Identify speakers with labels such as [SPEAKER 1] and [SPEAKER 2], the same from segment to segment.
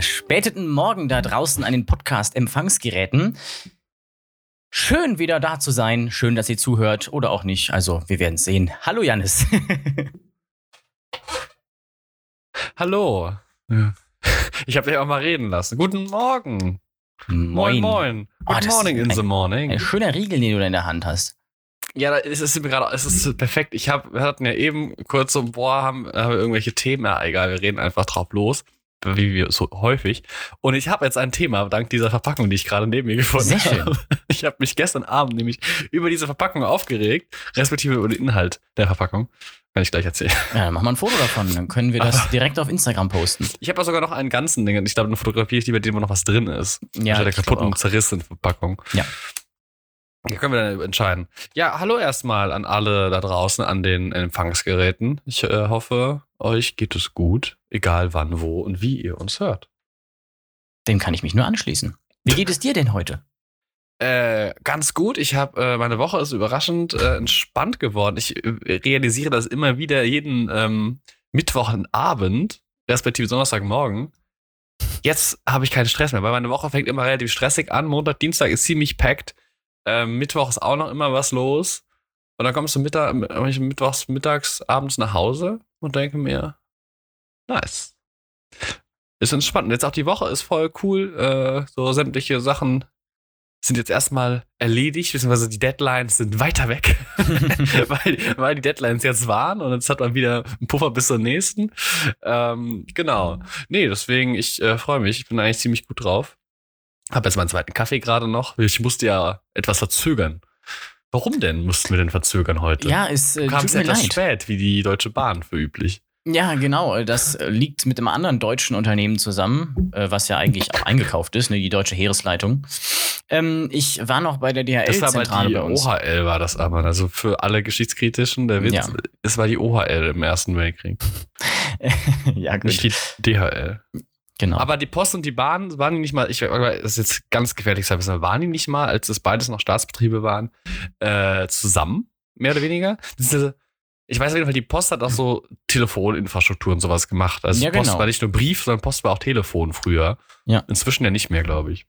[SPEAKER 1] Verspäteten Morgen da draußen an den Podcast-Empfangsgeräten. Schön wieder da zu sein. Schön, dass ihr zuhört oder auch nicht. Also, wir werden sehen. Hallo, Janis.
[SPEAKER 2] Hallo. Ich habe dich auch mal reden lassen. Guten Morgen.
[SPEAKER 1] Moin.
[SPEAKER 2] Moin, moin.
[SPEAKER 1] Oh,
[SPEAKER 2] Good
[SPEAKER 1] das
[SPEAKER 2] morning in
[SPEAKER 1] ein-
[SPEAKER 2] the morning.
[SPEAKER 1] Ein schöner Riegel, den du da in der Hand hast.
[SPEAKER 2] Ja, da- es ist mir gerade, es ist perfekt. Ich hab, wir hatten ja eben kurz so, boah, haben, haben wir irgendwelche Themen, ja, egal, wir reden einfach drauf los, wie wir so häufig. Und ich habe jetzt ein Thema dank dieser Verpackung, die ich gerade neben mir gefunden
[SPEAKER 1] Sehr schön.
[SPEAKER 2] habe. Ich habe mich gestern Abend nämlich über diese Verpackung aufgeregt, respektive über den Inhalt der Verpackung. Kann ich gleich erzählen.
[SPEAKER 1] Ja, dann machen wir ein Foto davon. Dann können wir das direkt auf Instagram posten.
[SPEAKER 2] Ich habe sogar noch einen ganzen Ding. Ich glaube, eine fotografiere ich die, bei dem noch was drin ist.
[SPEAKER 1] Ja,
[SPEAKER 2] Anstatt der kaputten, zerrissenen Verpackung.
[SPEAKER 1] Ja.
[SPEAKER 2] Ja, können wir dann entscheiden. Ja, hallo erstmal an alle da draußen an den Empfangsgeräten. Ich äh, hoffe, euch geht es gut, egal wann, wo und wie ihr uns hört.
[SPEAKER 1] Dem kann ich mich nur anschließen. Wie geht es dir denn heute?
[SPEAKER 2] Äh, ganz gut. Ich habe äh, meine Woche ist überraschend äh, entspannt geworden. Ich äh, realisiere das immer wieder jeden ähm, Mittwochenabend, respektive Donnerstagmorgen. Jetzt habe ich keinen Stress mehr, weil meine Woche fängt immer relativ stressig an. Montag, Dienstag ist ziemlich packed. Ähm, Mittwoch ist auch noch immer was los. Und dann kommst du Mittag, äh, mittwochs, mittags, abends nach Hause und denke mir, nice. Ist entspannt. Und jetzt auch die Woche ist voll cool. Äh, so sämtliche Sachen sind jetzt erstmal erledigt, beziehungsweise die Deadlines sind weiter weg, weil, weil die Deadlines jetzt waren und jetzt hat man wieder einen Puffer bis zur nächsten. Ähm, genau. Nee, deswegen, ich äh, freue mich. Ich bin eigentlich ziemlich gut drauf. Hab jetzt meinen zweiten Kaffee gerade noch. Ich musste ja etwas verzögern. Warum denn mussten wir denn verzögern heute?
[SPEAKER 1] Ja, es äh,
[SPEAKER 2] Kam es etwas
[SPEAKER 1] leid.
[SPEAKER 2] spät, wie die Deutsche Bahn für üblich.
[SPEAKER 1] Ja, genau. Das liegt mit einem anderen deutschen Unternehmen zusammen, äh, was ja eigentlich auch eingekauft ist, ne, die Deutsche Heeresleitung. Ähm, ich war noch bei der DHL-Zentrale bei uns.
[SPEAKER 2] OHL war das aber. Also für alle Geschichtskritischen, der Witz,
[SPEAKER 1] Ja.
[SPEAKER 2] es war die OHL im Ersten Weltkrieg.
[SPEAKER 1] ja,
[SPEAKER 2] Nicht
[SPEAKER 1] gut.
[SPEAKER 2] die DHL.
[SPEAKER 1] Genau.
[SPEAKER 2] Aber die Post und die Bahn waren die nicht mal, ich das ist jetzt ganz gefährlich waren die nicht mal, als es beides noch Staatsbetriebe waren, äh, zusammen, mehr oder weniger? Diese, ich weiß auf jeden Fall, die Post hat auch so Telefoninfrastruktur und sowas gemacht. Also
[SPEAKER 1] Ja,
[SPEAKER 2] Post
[SPEAKER 1] genau.
[SPEAKER 2] war nicht nur Brief, sondern Post war auch Telefon früher.
[SPEAKER 1] Ja.
[SPEAKER 2] Inzwischen ja nicht mehr, glaube ich.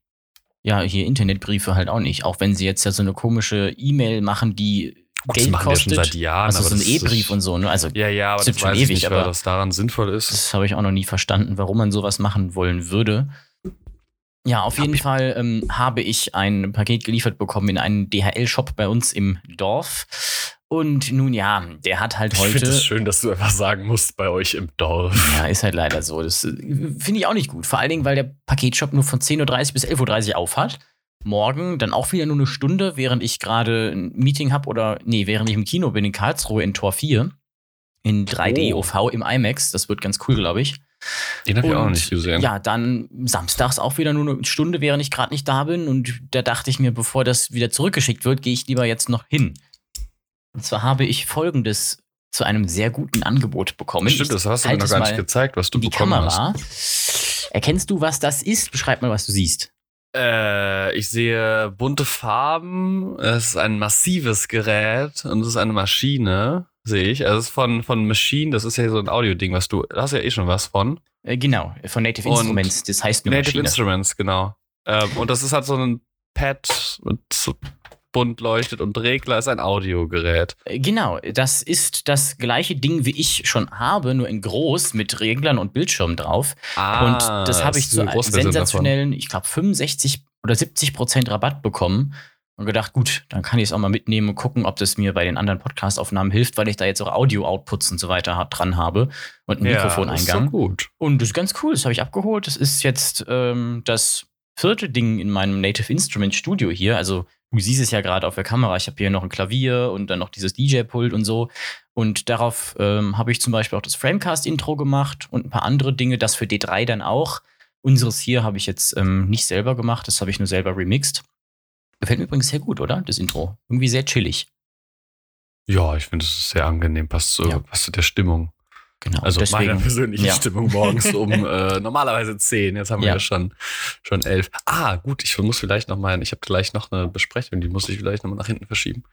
[SPEAKER 1] ja, hier Internetbriefe halt auch nicht. Auch wenn sie jetzt ja so eine komische E-Mail machen, die
[SPEAKER 2] Gut, das
[SPEAKER 1] Geld
[SPEAKER 2] machen wir
[SPEAKER 1] kostet.
[SPEAKER 2] schon seit Jahren.
[SPEAKER 1] also so ein
[SPEAKER 2] das
[SPEAKER 1] E-Brief und so. Ne? Also
[SPEAKER 2] Ja, ja, aber
[SPEAKER 1] Das
[SPEAKER 2] das,
[SPEAKER 1] ist schon
[SPEAKER 2] weiß ich
[SPEAKER 1] ewig,
[SPEAKER 2] nicht,
[SPEAKER 1] aber-
[SPEAKER 2] das daran sinnvoll ist.
[SPEAKER 1] Das habe ich auch noch nie verstanden, warum man sowas machen wollen würde. Ja, auf
[SPEAKER 2] Hab
[SPEAKER 1] jeden Fall ähm, habe ich ein Paket geliefert bekommen in einen DHL-Shop bei uns im Dorf. Und nun ja, der hat halt
[SPEAKER 2] Ich finde
[SPEAKER 1] heute.
[SPEAKER 2] es schön, dass du einfach sagen musst, bei euch im Dorf.
[SPEAKER 1] Ja, ist halt leider so. Das äh, finde ich auch nicht gut. Vor allen Dingen, weil der Paketshop nur von 10.30 Uhr bis 11.30 Uhr auf hat. Morgen dann auch wieder nur eine Stunde, während ich gerade ein Meeting habe oder, nee, während ich im Kino bin in Karlsruhe in Tor 4. In 3D
[SPEAKER 2] Oh.
[SPEAKER 1] OV im IMAX. Das wird ganz cool, glaube ich.
[SPEAKER 2] Den habe ich auch nicht gesehen.
[SPEAKER 1] Ja, dann samstags auch wieder nur eine Stunde, während ich gerade nicht da bin. Und da dachte ich mir, bevor das wieder zurückgeschickt wird, gehe ich lieber jetzt noch hin. Und zwar habe ich folgendes zu einem sehr guten Angebot bekommen.
[SPEAKER 2] Stimmt, das hast du mir noch gar nicht gezeigt, was du
[SPEAKER 1] in die
[SPEAKER 2] bekommen hast.
[SPEAKER 1] Kamera. Erkennst du, was das ist? Beschreib mal, was du siehst.
[SPEAKER 2] Äh, ich sehe bunte Farben. Es ist ein massives Gerät und es ist eine Maschine, sehe ich. Also es ist von, von Machine, das ist ja so ein Audio-Ding, was du, da hast du ja eh schon was von.
[SPEAKER 1] Äh, genau, von Native
[SPEAKER 2] Und
[SPEAKER 1] Instruments. Das heißt nur
[SPEAKER 2] Native
[SPEAKER 1] Maschine.
[SPEAKER 2] Instruments, genau. Ähm, und das ist halt so ein Pad mit so bunt leuchtet und Regler ist ein Audiogerät.
[SPEAKER 1] Genau, das ist das gleiche Ding, wie ich schon habe, nur in groß mit Reglern und Bildschirm drauf.
[SPEAKER 2] Ah,
[SPEAKER 1] und das habe ich zu
[SPEAKER 2] eine
[SPEAKER 1] einem sensationellen, ich glaube, 65 oder 70 Prozent Rabatt bekommen. Und gedacht, gut, dann kann ich es auch mal mitnehmen und gucken, ob das mir bei den anderen Podcast-Aufnahmen hilft, weil ich da jetzt auch Audio-Outputs und so weiter dran habe und einen
[SPEAKER 2] davon.
[SPEAKER 1] Mikrofoneingang.
[SPEAKER 2] Ja, ist doch gut.
[SPEAKER 1] Und das ist ganz cool, das habe ich abgeholt. Das ist jetzt ähm, das vierte Ding in meinem Native Instrument Studio hier. Also du siehst es ja gerade auf der Kamera. Ich habe hier noch ein Klavier und dann noch dieses DJ-Pult und so. Und darauf ähm, habe ich zum Beispiel auch das Framecast-Intro gemacht und ein paar andere Dinge. Das für D3 dann auch. Unseres hier habe ich jetzt ähm, nicht selber gemacht, das habe ich nur selber remixed. Gefällt mir übrigens sehr gut, oder? Das Intro. Irgendwie sehr chillig.
[SPEAKER 2] Ja, ich finde es ist sehr angenehm, passt zu,
[SPEAKER 1] Ja.
[SPEAKER 2] passt zu der Stimmung.
[SPEAKER 1] Genau.
[SPEAKER 2] Also
[SPEAKER 1] deswegen,
[SPEAKER 2] meiner persönlichen
[SPEAKER 1] ja.
[SPEAKER 2] Stimmung morgens um äh, normalerweise 10. Jetzt haben wir
[SPEAKER 1] Ja.
[SPEAKER 2] ja, schon, schon 11. Ah, gut, ich muss vielleicht noch mal, ich habe gleich noch eine Besprechung, die muss ich vielleicht noch mal nach hinten verschieben.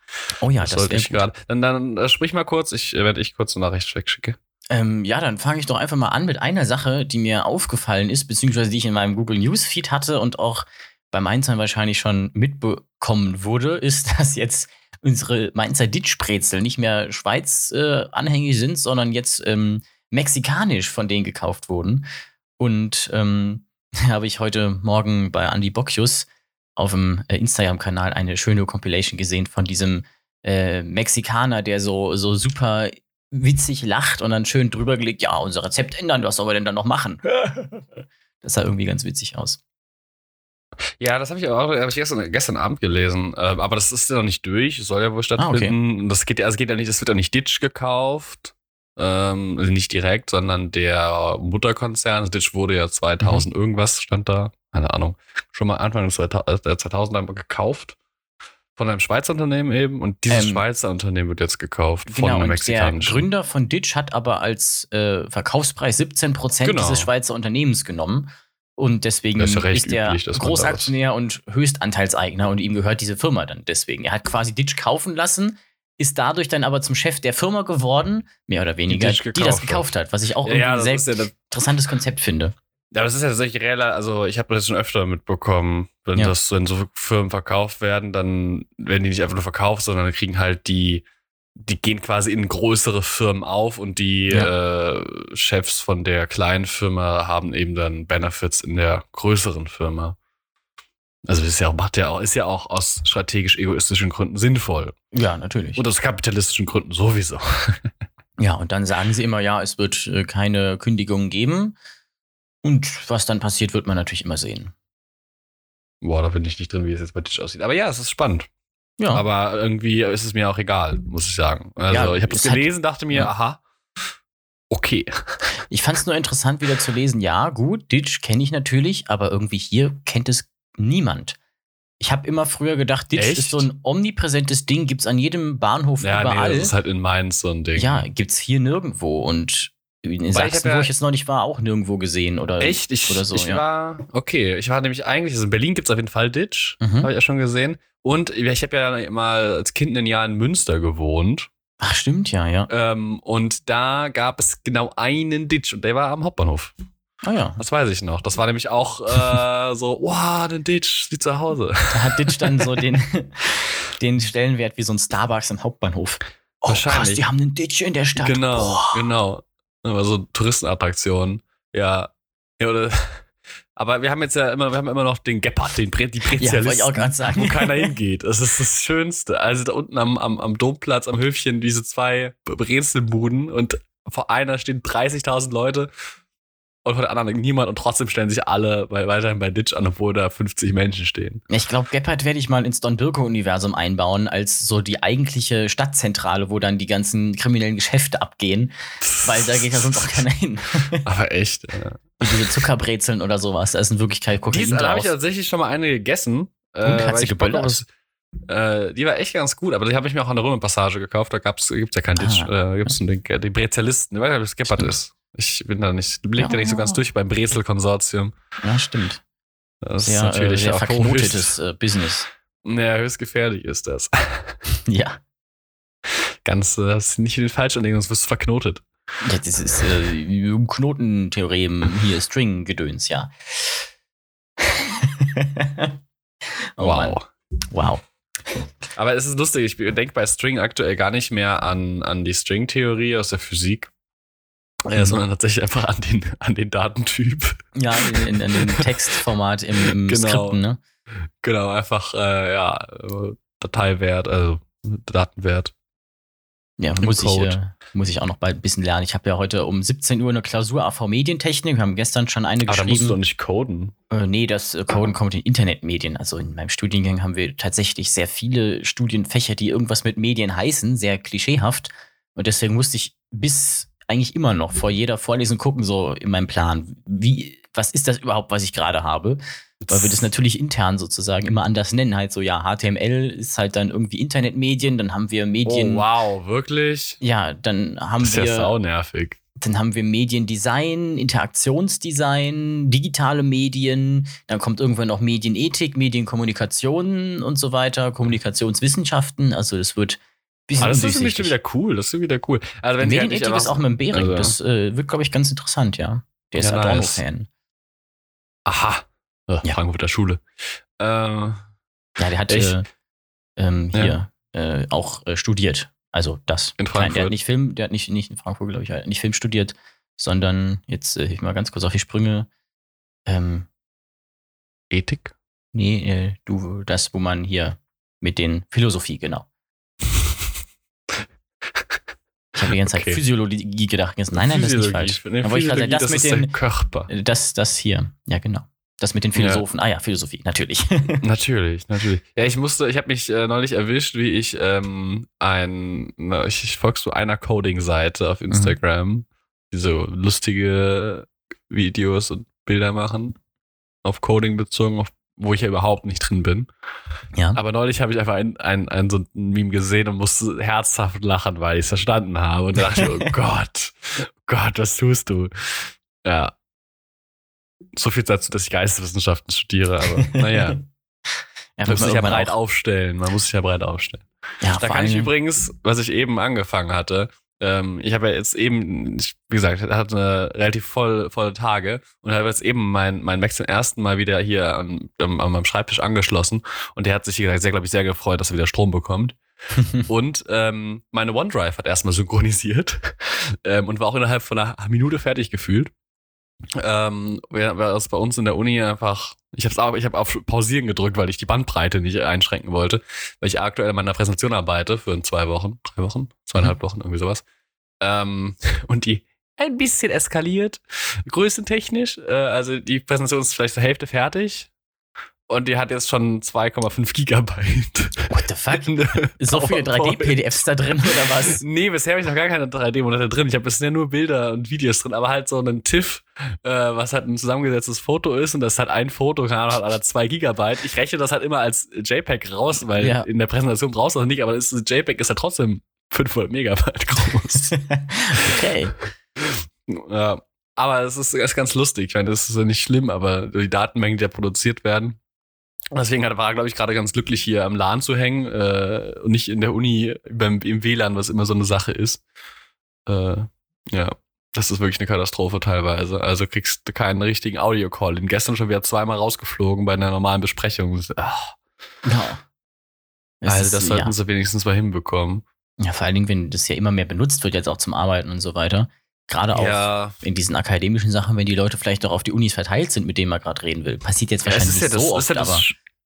[SPEAKER 1] Oh ja,
[SPEAKER 2] das
[SPEAKER 1] das
[SPEAKER 2] sollte ich gerade. Dann, dann äh, sprich mal kurz, ich, äh, während ich kurz eine Nachricht wegschicke.
[SPEAKER 1] Ähm, ja, dann fange ich doch einfach mal an mit einer Sache, die mir aufgefallen ist, beziehungsweise die ich in meinem Google Newsfeed hatte und auch beim Mainzern wahrscheinlich schon mitbekommen wurde, ist, dass jetzt unsere Mainzer Ditchbrezel nicht mehr Schweiz-anhängig äh, sind, sondern jetzt ähm, mexikanisch von denen gekauft wurden. Und ähm, habe ich heute Morgen bei Andy Bocchius auf dem äh, Instagram-Kanal eine schöne Compilation gesehen von diesem äh, Mexikaner, der so, so super witzig lacht und dann schön drüber gelegt, ja, unser Rezept ändern, was soll wir denn dann noch machen? das sah irgendwie ganz witzig aus.
[SPEAKER 2] Ja, das habe ich auch hab ich gestern, gestern Abend gelesen. Ähm, aber das ist ja noch nicht durch, soll ja wohl stattfinden. Ah, okay. Das geht ja, also geht ja nicht, das wird ja nicht Ditch gekauft. Ähm, also nicht direkt, sondern der Mutterkonzern. Ditch wurde ja 2000 mhm. irgendwas, stand da. Keine Ahnung. Schon mal Anfang des 2000er gekauft. Von einem Schweizer Unternehmen eben und dieses ähm, Schweizer Unternehmen wird jetzt gekauft von
[SPEAKER 1] genau,
[SPEAKER 2] einem mexikanischen.
[SPEAKER 1] Der Gründer von Ditch hat aber als äh, Verkaufspreis 17 Prozent genau. dieses Schweizer Unternehmens genommen. Und deswegen ist, ja ist er üblich, Großaktionär und Höchstanteilseigner und ihm gehört diese Firma dann deswegen. Er hat quasi Ditch kaufen lassen, ist dadurch dann aber zum Chef der Firma geworden, mehr oder weniger, die, die das gekauft hat, was ich auch ja, irgendwie ein sehr ja interessantes Konzept finde.
[SPEAKER 2] Ja, aber das ist ja tatsächlich relativ, also ich habe das schon öfter mitbekommen, wenn ja. das, wenn so Firmen verkauft werden, dann werden die nicht einfach nur verkauft, sondern kriegen halt die, die gehen quasi in größere Firmen auf und die ja. äh, Chefs von der kleinen Firma haben eben dann Benefits in der größeren Firma. Also ist ja, macht ja auch, ist ja auch aus strategisch egoistischen Gründen sinnvoll.
[SPEAKER 1] Ja, natürlich.
[SPEAKER 2] Und aus kapitalistischen Gründen sowieso.
[SPEAKER 1] ja, und dann sagen sie immer, ja, es wird äh, keine Kündigungen geben. Und was dann passiert, wird man natürlich immer sehen.
[SPEAKER 2] Boah, da bin ich nicht drin, wie es jetzt bei Tisch aussieht. Aber ja, es ist spannend. Ja. Aber irgendwie ist es mir auch egal, muss ich sagen. Also ja, ich habe es gelesen, dachte mir, ja. aha, okay.
[SPEAKER 1] Ich fand es nur interessant, wieder zu lesen. Ja, gut, Ditch kenne ich natürlich, aber irgendwie hier kennt es niemand. Ich habe immer früher gedacht, Ditch Echt? ist so ein omnipräsentes Ding, gibt es an jedem Bahnhof ja, überall. Nee,
[SPEAKER 2] das ist halt in Mainz so ein Ding.
[SPEAKER 1] Ja, gibt es hier nirgendwo. Und in Sachsen, ja, wo ich jetzt noch nicht war, auch nirgendwo gesehen oder,
[SPEAKER 2] echt? Ich,
[SPEAKER 1] oder so.
[SPEAKER 2] Ich ja. war, okay, ich war nämlich eigentlich, also in Berlin gibt es auf jeden Fall Ditch, mhm. habe ich ja schon gesehen. Und ich habe ja mal als Kind ein Jahr in Münster gewohnt.
[SPEAKER 1] Ach, stimmt, ja, ja.
[SPEAKER 2] Ähm, und da gab es genau einen Ditch und der war am Hauptbahnhof.
[SPEAKER 1] Ah ja.
[SPEAKER 2] Das weiß ich noch. Das war nämlich auch äh, so, wow, ein Ditch wie zu Hause.
[SPEAKER 1] Da hat Ditch dann so den, den Stellenwert wie so ein Starbucks am Hauptbahnhof.
[SPEAKER 2] Oh, Wahrscheinlich. krass,
[SPEAKER 1] die haben einen Ditch in der Stadt.
[SPEAKER 2] Genau, Boah. genau. Aber so Touristenattraktionen. Ja. ja oder, aber wir haben jetzt ja immer, wir haben immer noch den Gepard, den Bre die Brezialisten,
[SPEAKER 1] ja,
[SPEAKER 2] wo keiner hingeht. Das ist das Schönste. Also da unten am, am, am Domplatz, am Höfchen, diese zwei Brezelbuden und vor einer stehen 30.000 Leute und von der anderen niemand und trotzdem stellen sich alle bei, weiterhin bei Ditch an, obwohl da 50 Menschen stehen.
[SPEAKER 1] Ich glaube, Gepard werde ich mal ins Don Birko-Universum einbauen, als so die eigentliche Stadtzentrale, wo dann die ganzen kriminellen Geschäfte abgehen, weil da geht ja sonst auch keiner hin.
[SPEAKER 2] Aber echt, ja.
[SPEAKER 1] Wie diese Zuckerbrezeln oder sowas, da ist in Wirklichkeit
[SPEAKER 2] Kokain Dies, Da habe ich tatsächlich schon mal eine gegessen.
[SPEAKER 1] Und äh, hat sie geböllert?
[SPEAKER 2] Äh, die war echt ganz gut, aber die habe ich mir auch an der Römerpassage gekauft. Da gibt es ja kein Ditch. Ah. Äh, gibt es den, den Brezialisten. Ich weiß nicht, ob es Gepard ist. Ich bin da nicht, blick ja, da nicht so ganz durch beim Brezel-Konsortium.
[SPEAKER 1] Ja, stimmt.
[SPEAKER 2] Das sehr, ist natürlich äh, sehr
[SPEAKER 1] auch verknotetes höchst, Business.
[SPEAKER 2] Ja, höchst gefährlich ist das.
[SPEAKER 1] ja.
[SPEAKER 2] Ganz, äh, das ist nicht den falsch anlegen, sonst wirst du verknotet.
[SPEAKER 1] Ja, das ist äh, Knotentheorem, hier String-Gedöns, ja.
[SPEAKER 2] oh, wow. Mann.
[SPEAKER 1] Wow.
[SPEAKER 2] Aber es ist lustig, ich denke bei String aktuell gar nicht mehr an, an die String-Theorie aus der Physik, ja, sondern tatsächlich einfach an den, an den Datentyp.
[SPEAKER 1] Ja, in, in, in dem Textformat im, im
[SPEAKER 2] genau.
[SPEAKER 1] Skripten, ne?
[SPEAKER 2] Genau, einfach, äh, ja, Dateiwert, also Datenwert.
[SPEAKER 1] Ja, muss ich, äh, muss ich auch noch bald ein bisschen lernen. Ich habe ja heute um 17 Uhr eine Klausur AV Medientechnik. Wir haben gestern schon eine geschrieben. Aber da musst
[SPEAKER 2] du doch nicht coden.
[SPEAKER 1] Äh, nee, das äh, Coden kommt in Internetmedien. Also in meinem Studiengang haben wir tatsächlich sehr viele Studienfächer, die irgendwas mit Medien heißen, sehr klischeehaft. Und deswegen musste ich bis eigentlich immer noch vor jeder Vorlesung gucken, so in meinem Plan, wie, was ist das überhaupt, was ich gerade habe? Weil wir das natürlich intern sozusagen immer anders nennen. Halt so, ja, HTML ist halt dann irgendwie Internetmedien, dann haben wir Medien.
[SPEAKER 2] Oh, wow, wirklich?
[SPEAKER 1] Ja, dann haben
[SPEAKER 2] das ist
[SPEAKER 1] wir.
[SPEAKER 2] Ja saunervig.
[SPEAKER 1] Dann haben wir Mediendesign, Interaktionsdesign, digitale Medien, dann kommt irgendwann noch Medienethik, Medienkommunikation und so weiter, Kommunikationswissenschaften. Also es wird bisschen
[SPEAKER 2] das ist nämlich wieder cool. Das ist schon wieder cool. Also wenn halt
[SPEAKER 1] Medienethik ist
[SPEAKER 2] einfach-
[SPEAKER 1] auch mit dem Behring.
[SPEAKER 2] also-
[SPEAKER 1] das äh, wird, glaube ich, ganz interessant, ja. Der ist
[SPEAKER 2] Ja, nice.
[SPEAKER 1] Adorno-Fan.
[SPEAKER 2] Aha. Äh,
[SPEAKER 1] Ja.
[SPEAKER 2] Frankfurter Schule. Äh,
[SPEAKER 1] Ja, der hat
[SPEAKER 2] Echt?
[SPEAKER 1] äh, ähm,
[SPEAKER 2] Ja.
[SPEAKER 1] hier äh, auch studiert. Also das.
[SPEAKER 2] In
[SPEAKER 1] Nein, der
[SPEAKER 2] Frankfurt.
[SPEAKER 1] hat nicht Film, der hat nicht, nicht in Frankfurt, glaube ich, halt nicht Film studiert, sondern jetzt ich mal ganz kurz auf die Sprünge. Ähm,
[SPEAKER 2] Ethik?
[SPEAKER 1] nee, du, das, wo man hier mit den Philosophie, genau. Ich habe die ganze Zeit
[SPEAKER 2] Okay.
[SPEAKER 1] Physiologie gedacht. Nein, nein, das ist nicht falsch.
[SPEAKER 2] Nee,
[SPEAKER 1] wollte ich
[SPEAKER 2] Physiologie,
[SPEAKER 1] das
[SPEAKER 2] das
[SPEAKER 1] mit den,
[SPEAKER 2] Körper.
[SPEAKER 1] das, das hier. Ja, genau. Das mit den
[SPEAKER 2] Ja.
[SPEAKER 1] Philosophen. Ah ja, Philosophie, natürlich.
[SPEAKER 2] Natürlich, natürlich. Ja, ich musste, ich habe mich äh, neulich erwischt, wie ich ähm, ein, na, ich, ich folge so einer Coding-Seite auf Instagram, die so lustige Videos und Bilder machen, auf Coding bezogen, auf, wo ich ja überhaupt nicht drin bin.
[SPEAKER 1] ja.
[SPEAKER 2] Aber neulich habe ich einfach ein, ein, ein so ein Meme gesehen und musste herzhaft lachen, weil ich es verstanden habe. Und da dachte oh Gott, oh Gott, was tust du? Ja. So viel dazu, dass ich Geisteswissenschaften studiere, aber naja.
[SPEAKER 1] ja,
[SPEAKER 2] Man muss sich ja breit
[SPEAKER 1] auch-
[SPEAKER 2] aufstellen. Man muss sich ja breit aufstellen.
[SPEAKER 1] Ja,
[SPEAKER 2] Da kann ich übrigens, was ich eben angefangen hatte, ähm, ich habe ja jetzt eben, wie gesagt, hatte eine relativ voll, volle Tage und habe jetzt eben mein, mein Mac zum ersten Mal wieder hier an, an, an meinem Schreibtisch angeschlossen und der hat sich sehr, glaube ich, sehr gefreut, dass er wieder Strom bekommt. Und ähm, meine OneDrive hat erstmal synchronisiert ähm, und war auch innerhalb von einer Minute fertig gefühlt. Ähm, während es bei uns in der Uni einfach, ich habe ich habe auf Pausieren gedrückt, weil ich die Bandbreite nicht einschränken wollte, weil ich aktuell an meiner Präsentation arbeite für in zwei Wochen, drei Wochen, zweieinhalb Wochen, irgendwie sowas. Ähm, und die ein bisschen eskaliert, größentechnisch. Äh, also die Präsentation ist vielleicht zur Hälfte fertig. Und die hat jetzt schon 2,5 Gigabyte.
[SPEAKER 1] What the fuck? So viele
[SPEAKER 2] PowerPoint.
[SPEAKER 1] 3D-PDFs da drin oder was?
[SPEAKER 2] Nee, bisher habe ich noch gar keine 3D-Monate drin. Ich habe bisher nur Bilder und Videos drin, aber halt so einen TIFF, äh, was halt ein zusammengesetztes Foto ist und das hat ein Foto, keine Ahnung, hat alle zwei Gigabyte. Ich rechne das halt immer als JPEG raus, weil
[SPEAKER 1] Ja.
[SPEAKER 2] in der Präsentation brauchst du das nicht, aber das ist, JPEG ist halt trotzdem 500 Megabyte groß.
[SPEAKER 1] okay.
[SPEAKER 2] ja. Aber es ist, ist ganz lustig. Ich meine, das ist ja nicht schlimm, aber die Datenmengen, die da produziert werden. Deswegen war er, glaube ich, gerade ganz glücklich, hier am LAN zu hängen äh, und nicht in der Uni beim, im WLAN, was immer so eine Sache ist. Äh, ja, das ist wirklich eine Katastrophe teilweise. Also kriegst du keinen richtigen Audio-Call. Den gestern schon wieder zweimal rausgeflogen bei einer normalen Besprechung. Ach,
[SPEAKER 1] Ja. Es
[SPEAKER 2] also
[SPEAKER 1] ist-
[SPEAKER 2] das sollten
[SPEAKER 1] ja.
[SPEAKER 2] sie wenigstens mal hinbekommen.
[SPEAKER 1] Ja, vor allen Dingen, wenn das ja immer mehr benutzt wird, jetzt auch zum Arbeiten und so weiter. Gerade auch
[SPEAKER 2] Ja,
[SPEAKER 1] in diesen akademischen Sachen, wenn die Leute vielleicht auch auf die Unis verteilt sind, mit denen man gerade reden will. Passiert jetzt
[SPEAKER 2] Ja,
[SPEAKER 1] wahrscheinlich
[SPEAKER 2] ja das,
[SPEAKER 1] so
[SPEAKER 2] ist ja
[SPEAKER 1] oft,
[SPEAKER 2] das,
[SPEAKER 1] aber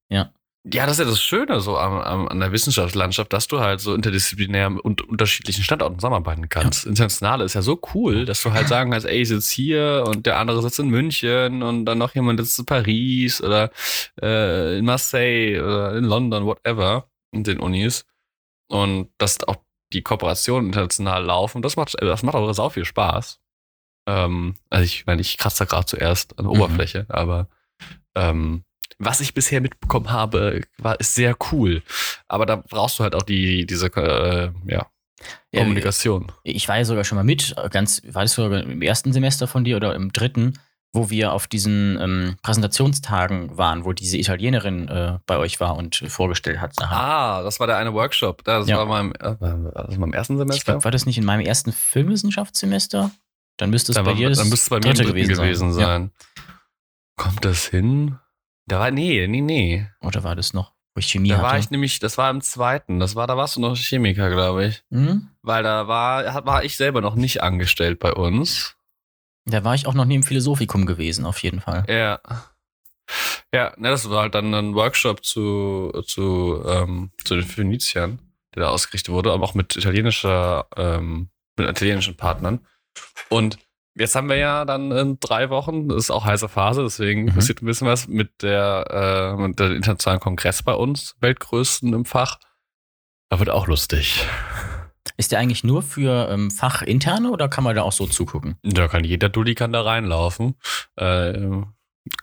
[SPEAKER 1] ja.
[SPEAKER 2] Ja, das ist ja das Schöne so am, am, an der Wissenschaftslandschaft, dass du halt so interdisziplinär und unterschiedlichen Standorten zusammenarbeiten kannst. Internationale ist ja so cool, dass du halt sagen kannst, ey, ich sitze hier und der andere sitzt in München und dann noch jemand sitzt in Paris oder äh, in Marseille oder in London, whatever, in den Unis. Und dass auch die Kooperationen international laufen, das macht, das macht auch sau viel Spaß. Ähm, also ich meine, ich kratze da gerade zuerst an der
[SPEAKER 1] Mhm.
[SPEAKER 2] Oberfläche, aber ähm, was ich bisher mitbekommen habe, war ist sehr cool. Aber da brauchst du halt auch die diese äh, ja,
[SPEAKER 1] Ja,
[SPEAKER 2] Kommunikation.
[SPEAKER 1] Ich war ja sogar schon mal mit, ganz, war das sogar im ersten Semester von dir oder im dritten, wo wir auf diesen ähm, Präsentationstagen waren, wo diese Italienerin äh, bei euch war und vorgestellt hat. Sachen.
[SPEAKER 2] Ah, das war der eine Workshop. Das
[SPEAKER 1] Ja.
[SPEAKER 2] war beim, äh, das beim ersten
[SPEAKER 1] ich
[SPEAKER 2] Semester.
[SPEAKER 1] glaub, war das nicht in meinem ersten Filmwissenschaftssemester? Dann müsste es
[SPEAKER 2] dann,
[SPEAKER 1] bei
[SPEAKER 2] war,
[SPEAKER 1] dir das
[SPEAKER 2] dann müsste es bei mir
[SPEAKER 1] dritte
[SPEAKER 2] gewesen,
[SPEAKER 1] Ja.
[SPEAKER 2] sein. Kommt das hin? Da war, nee, nee, nee.
[SPEAKER 1] Oder war das noch, wo ich Chemie
[SPEAKER 2] Da
[SPEAKER 1] hatte?
[SPEAKER 2] war ich nämlich, das war im zweiten. Das war, da warst du noch Chemiker, glaube ich.
[SPEAKER 1] hm?
[SPEAKER 2] Weil da war, war ich selber noch nicht angestellt bei uns.
[SPEAKER 1] Da war ich auch noch nie im Philosophikum gewesen, auf jeden Fall.
[SPEAKER 2] Ja. Ja, ne, das war halt dann ein Workshop zu, zu, ähm, zu den Phöniziern, der da ausgerichtet wurde, aber auch mit italienischer, ähm, mit italienischen Partnern. Und jetzt haben wir ja dann in drei Wochen, das ist auch heiße Phase, deswegen
[SPEAKER 1] Mhm.
[SPEAKER 2] passiert ein bisschen was mit der, äh, mit der internationalen Kongress bei uns, weltgrößten im Fach. Da wird auch lustig.
[SPEAKER 1] Ist der eigentlich nur für ähm, Fachinterne oder kann man da auch so zugucken?
[SPEAKER 2] Da kann jeder Dulli kann da reinlaufen. Äh,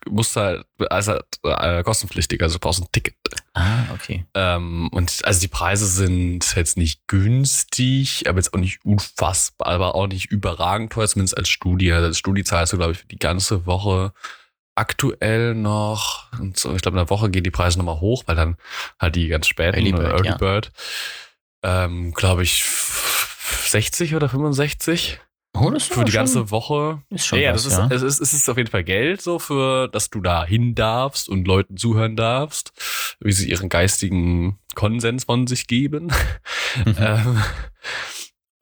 [SPEAKER 2] muss halt, also äh, kostenpflichtig, also du brauchst ein Ticket.
[SPEAKER 1] Ah, okay.
[SPEAKER 2] Ähm, und also die Preise sind jetzt nicht günstig, aber jetzt auch nicht unfassbar, aber auch nicht überragend teuer, zumindest als Studie. Also als Studie zahlst du, glaube ich, für die ganze Woche aktuell noch, und so, ich glaube, in der Woche gehen die Preise nochmal hoch, weil dann halt die ganz späten
[SPEAKER 1] Early Bird,
[SPEAKER 2] Early
[SPEAKER 1] ja.
[SPEAKER 2] Bird. Ähm, glaube ich, 60 oder 65
[SPEAKER 1] Oh, das ist
[SPEAKER 2] für die
[SPEAKER 1] schon-
[SPEAKER 2] ganze Woche.
[SPEAKER 1] Ist schon
[SPEAKER 2] ja, ja,
[SPEAKER 1] was,
[SPEAKER 2] das ist,
[SPEAKER 1] ja.
[SPEAKER 2] Es, ist, es ist auf jeden Fall Geld so für, dass du da hin darfst und Leuten zuhören darfst, wie sie ihren geistigen Konsens von sich geben.
[SPEAKER 1] Mhm.
[SPEAKER 2] ähm,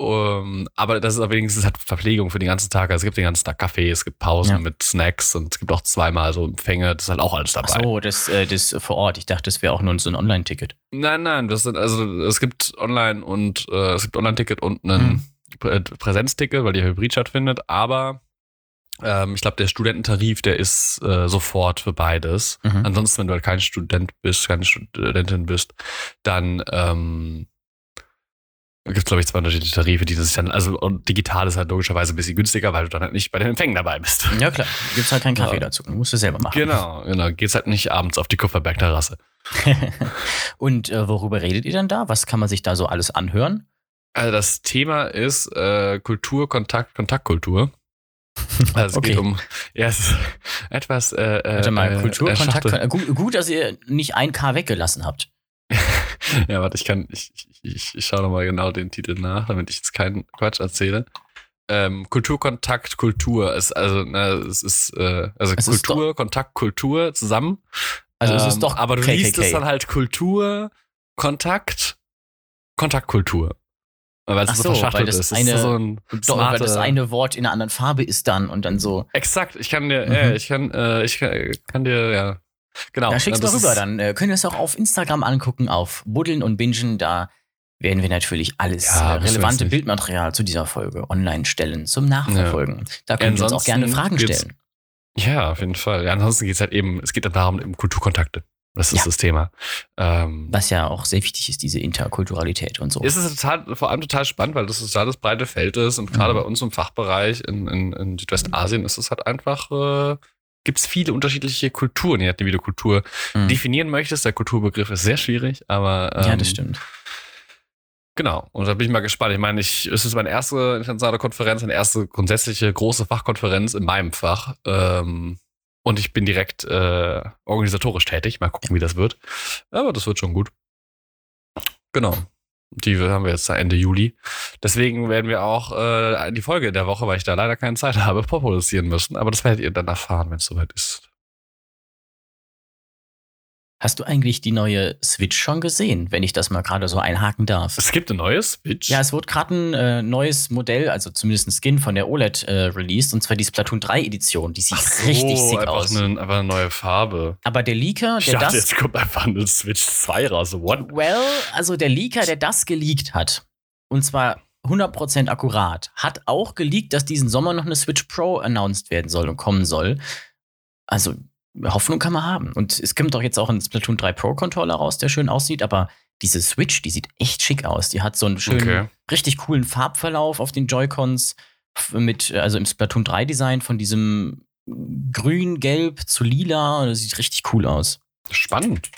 [SPEAKER 2] um, aber das ist aber wenigstens halt Verpflegung für den ganzen Tag. Also es gibt den ganzen Tag Kaffee, es gibt Pausen
[SPEAKER 1] Ja.
[SPEAKER 2] mit Snacks und es gibt auch zweimal so Empfänge. Das ist halt auch alles
[SPEAKER 1] Ach
[SPEAKER 2] dabei.
[SPEAKER 1] so, das, äh, das vor Ort. Ich dachte, das wäre auch nur so ein Online-Ticket.
[SPEAKER 2] Nein, nein, das sind, also es gibt online und äh, es gibt Online-Ticket und einen
[SPEAKER 1] Hm.
[SPEAKER 2] Prä Präsenzticket, weil die Hybrid stattfindet, aber ähm, ich glaube, der Studententarif, der ist äh, sofort für beides.
[SPEAKER 1] Mhm.
[SPEAKER 2] Ansonsten, wenn du halt kein Student bist, keine Studentin bist, dann ähm, gibt es, glaube ich, zwei unterschiedliche Tarife, die sich dann, also und digital ist halt logischerweise ein bisschen günstiger, weil du dann halt nicht bei den Empfängen dabei bist.
[SPEAKER 1] Ja, klar. Gibt's halt keinen Kaffee
[SPEAKER 2] Ja.
[SPEAKER 1] dazu. Du musst es selber machen.
[SPEAKER 2] Genau, genau. Geht's halt nicht abends auf die Kupferberg-Terrasse.
[SPEAKER 1] Und äh, worüber redet ihr dann da? Was kann man sich da so alles anhören?
[SPEAKER 2] Also das Thema ist äh, Kultur, Kontakt, Kontaktkultur. Also es
[SPEAKER 1] Okay.
[SPEAKER 2] geht um, ja, es ist etwas, äh,
[SPEAKER 1] Warte mal,
[SPEAKER 2] äh,
[SPEAKER 1] Kultur,
[SPEAKER 2] äh,
[SPEAKER 1] Kontakt. Äh, gut, gut, dass ihr nicht ein K weggelassen habt.
[SPEAKER 2] ja, warte, ich kann, ich, ich, ich, schaue nochmal genau den Titel nach, damit ich jetzt keinen Quatsch erzähle. Ähm, Kultur, Kontakt, Kultur ist also, na, es ist, äh, also
[SPEAKER 1] Es ist
[SPEAKER 2] Kultur, Kontakt, Kultur zusammen.
[SPEAKER 1] Also es
[SPEAKER 2] Ähm,
[SPEAKER 1] ist doch
[SPEAKER 2] aber du
[SPEAKER 1] KKK.
[SPEAKER 2] liest es dann halt Kultur, Kontakt, Kontaktkultur. Weil es
[SPEAKER 1] Ach
[SPEAKER 2] so
[SPEAKER 1] so, weil
[SPEAKER 2] verschachtelt
[SPEAKER 1] das
[SPEAKER 2] ist. Das
[SPEAKER 1] eine-
[SPEAKER 2] ist so ein
[SPEAKER 1] Doch, weil das eine Wort in einer anderen Farbe ist dann und dann so.
[SPEAKER 2] Exakt, ich kann dir,
[SPEAKER 1] Mhm.
[SPEAKER 2] ja, ich kann, äh, ich kann, kann dir, ja. Genau.
[SPEAKER 1] Ja, schick's
[SPEAKER 2] das
[SPEAKER 1] mal rüber, dann äh, könnt ihr es auch auf Instagram angucken, auf Buddeln und Bingen. Da werden wir natürlich alles
[SPEAKER 2] Ja,
[SPEAKER 1] äh,
[SPEAKER 2] wir
[SPEAKER 1] relevante. Bildmaterial zu dieser Folge online stellen, zum Nachverfolgen. Da könnt ihr uns auch gerne Fragen stellen.
[SPEAKER 2] Ja, auf jeden Fall. Ja, ansonsten geht es halt eben, es geht dann darum, eben Kulturkontakte. Das ist
[SPEAKER 1] Ja.
[SPEAKER 2] das Thema. Ähm,
[SPEAKER 1] Was ja auch sehr wichtig ist, diese Interkulturalität und so.
[SPEAKER 2] es ist total, vor allem total spannend, weil das total das breite Feld ist und gerade
[SPEAKER 1] Mhm.
[SPEAKER 2] bei uns im Fachbereich in, in, in Südwestasien ist es halt einfach, äh, gibt es viele unterschiedliche Kulturen, je nachdem, wie du Kultur
[SPEAKER 1] Mhm.
[SPEAKER 2] definieren möchtest. Der Kulturbegriff ist sehr schwierig, aber ähm,
[SPEAKER 1] ja, das stimmt.
[SPEAKER 2] Genau, und da bin ich mal gespannt. Ich meine, ich, es ist meine erste internationale Konferenz, meine erste grundsätzliche große Fachkonferenz in meinem Fach. Ähm, und ich bin direkt äh, organisatorisch tätig. Mal gucken, wie das wird. Aber das wird schon gut. Genau. Die haben wir jetzt Ende Juli. Deswegen werden wir auch äh, die Folge der Woche, weil ich da leider keine Zeit habe, vorproduzieren müssen. Aber das werdet ihr dann erfahren, wenn es soweit ist.
[SPEAKER 1] Hast du eigentlich die neue Switch schon gesehen, wenn ich das mal gerade so einhaken darf?
[SPEAKER 2] Es gibt ein neues Switch.
[SPEAKER 1] Ja, es wurde gerade ein äh, neues Modell, also zumindest ein Skin von der OLED äh, released, und zwar die Splatoon 3 Edition. Die sieht
[SPEAKER 2] Ach
[SPEAKER 1] richtig
[SPEAKER 2] so,
[SPEAKER 1] sick
[SPEAKER 2] einfach
[SPEAKER 1] aus.
[SPEAKER 2] Eine, einfach eine neue Farbe.
[SPEAKER 1] Aber der Leaker, der
[SPEAKER 2] dachte,
[SPEAKER 1] das.
[SPEAKER 2] jetzt kommt einfach eine Switch 2 raus. What?
[SPEAKER 1] Well, also der Leaker, der das geleakt hat, und zwar 100% akkurat, hat auch geleakt, dass diesen Sommer noch eine Switch Pro announced werden soll und kommen soll. Also Hoffnung kann man haben. Und es kommt doch jetzt auch ein Splatoon 3 Pro Controller raus, der schön aussieht, aber diese Switch, die sieht echt schick aus. Die hat so einen schönen,
[SPEAKER 2] Okay.
[SPEAKER 1] richtig coolen Farbverlauf auf den Joy-Cons mit, also im Splatoon 3 Design von diesem grün, gelb zu lila. Das sieht richtig cool aus.
[SPEAKER 2] Spannend.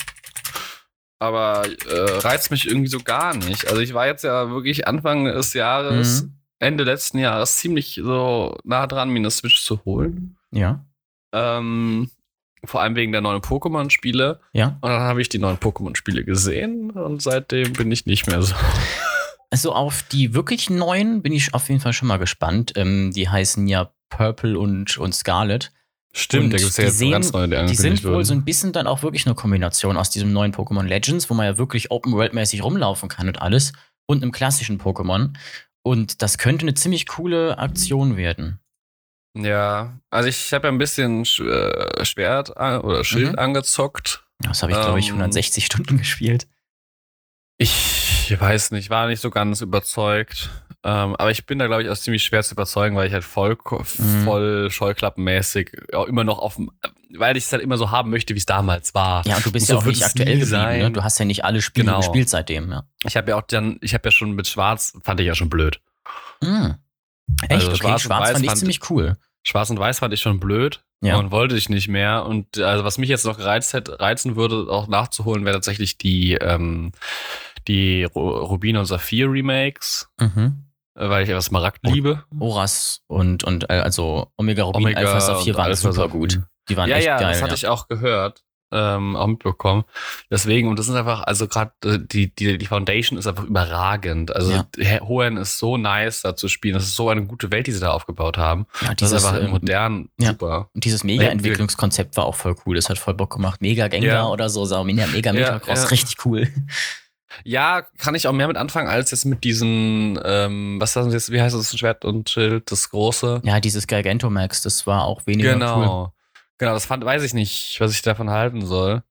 [SPEAKER 2] Aber äh, reizt mich irgendwie so gar nicht. Also ich war jetzt ja wirklich Anfang des Jahres,
[SPEAKER 1] Mhm.
[SPEAKER 2] Ende letzten Jahres ziemlich so nah dran, mir eine Switch zu holen.
[SPEAKER 1] Ja.
[SPEAKER 2] Ähm, vor allem wegen der neuen Pokémon-Spiele.
[SPEAKER 1] Ja.
[SPEAKER 2] Und dann habe ich die neuen Pokémon-Spiele gesehen und seitdem bin ich nicht mehr so.
[SPEAKER 1] Also auf die wirklich neuen bin ich auf jeden Fall schon mal gespannt. Ähm, die heißen ja Purple und, und Scarlet.
[SPEAKER 2] Stimmt,
[SPEAKER 1] Und
[SPEAKER 2] da gibt es ja
[SPEAKER 1] die
[SPEAKER 2] jetzt
[SPEAKER 1] sehen-
[SPEAKER 2] ganz neue, die
[SPEAKER 1] Die sind wohl so ein bisschen dann auch wirklich eine Kombination aus diesem neuen Pokémon Legends, wo man ja wirklich Open-World-mäßig rumlaufen kann und alles, und einem klassischen Pokémon. Und das könnte eine ziemlich coole Aktion werden.
[SPEAKER 2] Ja, also ich habe ja ein bisschen Sch äh, Schwert an oder Schild
[SPEAKER 1] Mhm.
[SPEAKER 2] angezockt.
[SPEAKER 1] Das habe ich, glaube ich,
[SPEAKER 2] Ähm,
[SPEAKER 1] 160 Stunden gespielt.
[SPEAKER 2] Ich weiß nicht, war nicht so ganz überzeugt. Ähm, aber ich bin da, glaube ich, auch ziemlich schwer zu überzeugen, weil ich halt voll,
[SPEAKER 1] Mhm.
[SPEAKER 2] voll scheuklappenmäßig auch immer noch auf dem, weil ich es halt immer so haben möchte, wie es damals war.
[SPEAKER 1] Ja, und du bist
[SPEAKER 2] Und
[SPEAKER 1] ja
[SPEAKER 2] so
[SPEAKER 1] auch nicht aktuell. Ne?
[SPEAKER 2] sein.
[SPEAKER 1] Du hast ja nicht alle Spiele
[SPEAKER 2] Genau.
[SPEAKER 1] gespielt seitdem. Ja.
[SPEAKER 2] Ich habe ja auch dann, ich habe ja schon mit Schwarz, fand ich ja schon blöd.
[SPEAKER 1] Hm. Echt?
[SPEAKER 2] Also
[SPEAKER 1] okay,
[SPEAKER 2] Schwarz
[SPEAKER 1] Schwarz,
[SPEAKER 2] und Weiß
[SPEAKER 1] fand ich
[SPEAKER 2] fand-
[SPEAKER 1] ziemlich cool.
[SPEAKER 2] Schwarz und Weiß fand ich schon blöd
[SPEAKER 1] Ja.
[SPEAKER 2] und wollte ich nicht mehr. Und also was mich jetzt noch gereizt hätte, reizen würde, auch nachzuholen, wäre tatsächlich die, ähm, die Ru- Rubin und Saphir Remakes,
[SPEAKER 1] Mhm.
[SPEAKER 2] äh, weil ich ja Smaragd liebe.
[SPEAKER 1] Oras und, und äh, also Omega Rubin,
[SPEAKER 2] Omega
[SPEAKER 1] Alpha Saphir waren super
[SPEAKER 2] Saphir.
[SPEAKER 1] gut. Die waren
[SPEAKER 2] ja,
[SPEAKER 1] echt
[SPEAKER 2] ja,
[SPEAKER 1] geil.
[SPEAKER 2] das hatte
[SPEAKER 1] ja.
[SPEAKER 2] ich auch gehört. Ähm, auch mitbekommen. Deswegen, und das ist einfach, also gerade äh, die, die, die Foundation ist einfach überragend. Also
[SPEAKER 1] Ja.
[SPEAKER 2] Hoenn ist so nice da zu spielen. Das ist so eine gute Welt, die sie da aufgebaut haben.
[SPEAKER 1] Ja,
[SPEAKER 2] Das ist
[SPEAKER 1] dieses,
[SPEAKER 2] einfach
[SPEAKER 1] ähm,
[SPEAKER 2] modern
[SPEAKER 1] ja.
[SPEAKER 2] super.
[SPEAKER 1] Und dieses Mega-Entwicklungskonzept war auch voll cool. Das hat voll Bock gemacht. Mega Gengar
[SPEAKER 2] Ja.
[SPEAKER 1] oder so, so Mega, Metacross, richtig cool.
[SPEAKER 2] Ja, kann ich auch mehr mit anfangen als jetzt mit diesen, ähm, was Sie jetzt, wie heißt das Schwert und Schild, das große?
[SPEAKER 1] Ja, dieses Gigantomax, das war auch weniger cool.
[SPEAKER 2] Genau. Genau, das fand, weiß ich nicht, was ich davon halten soll.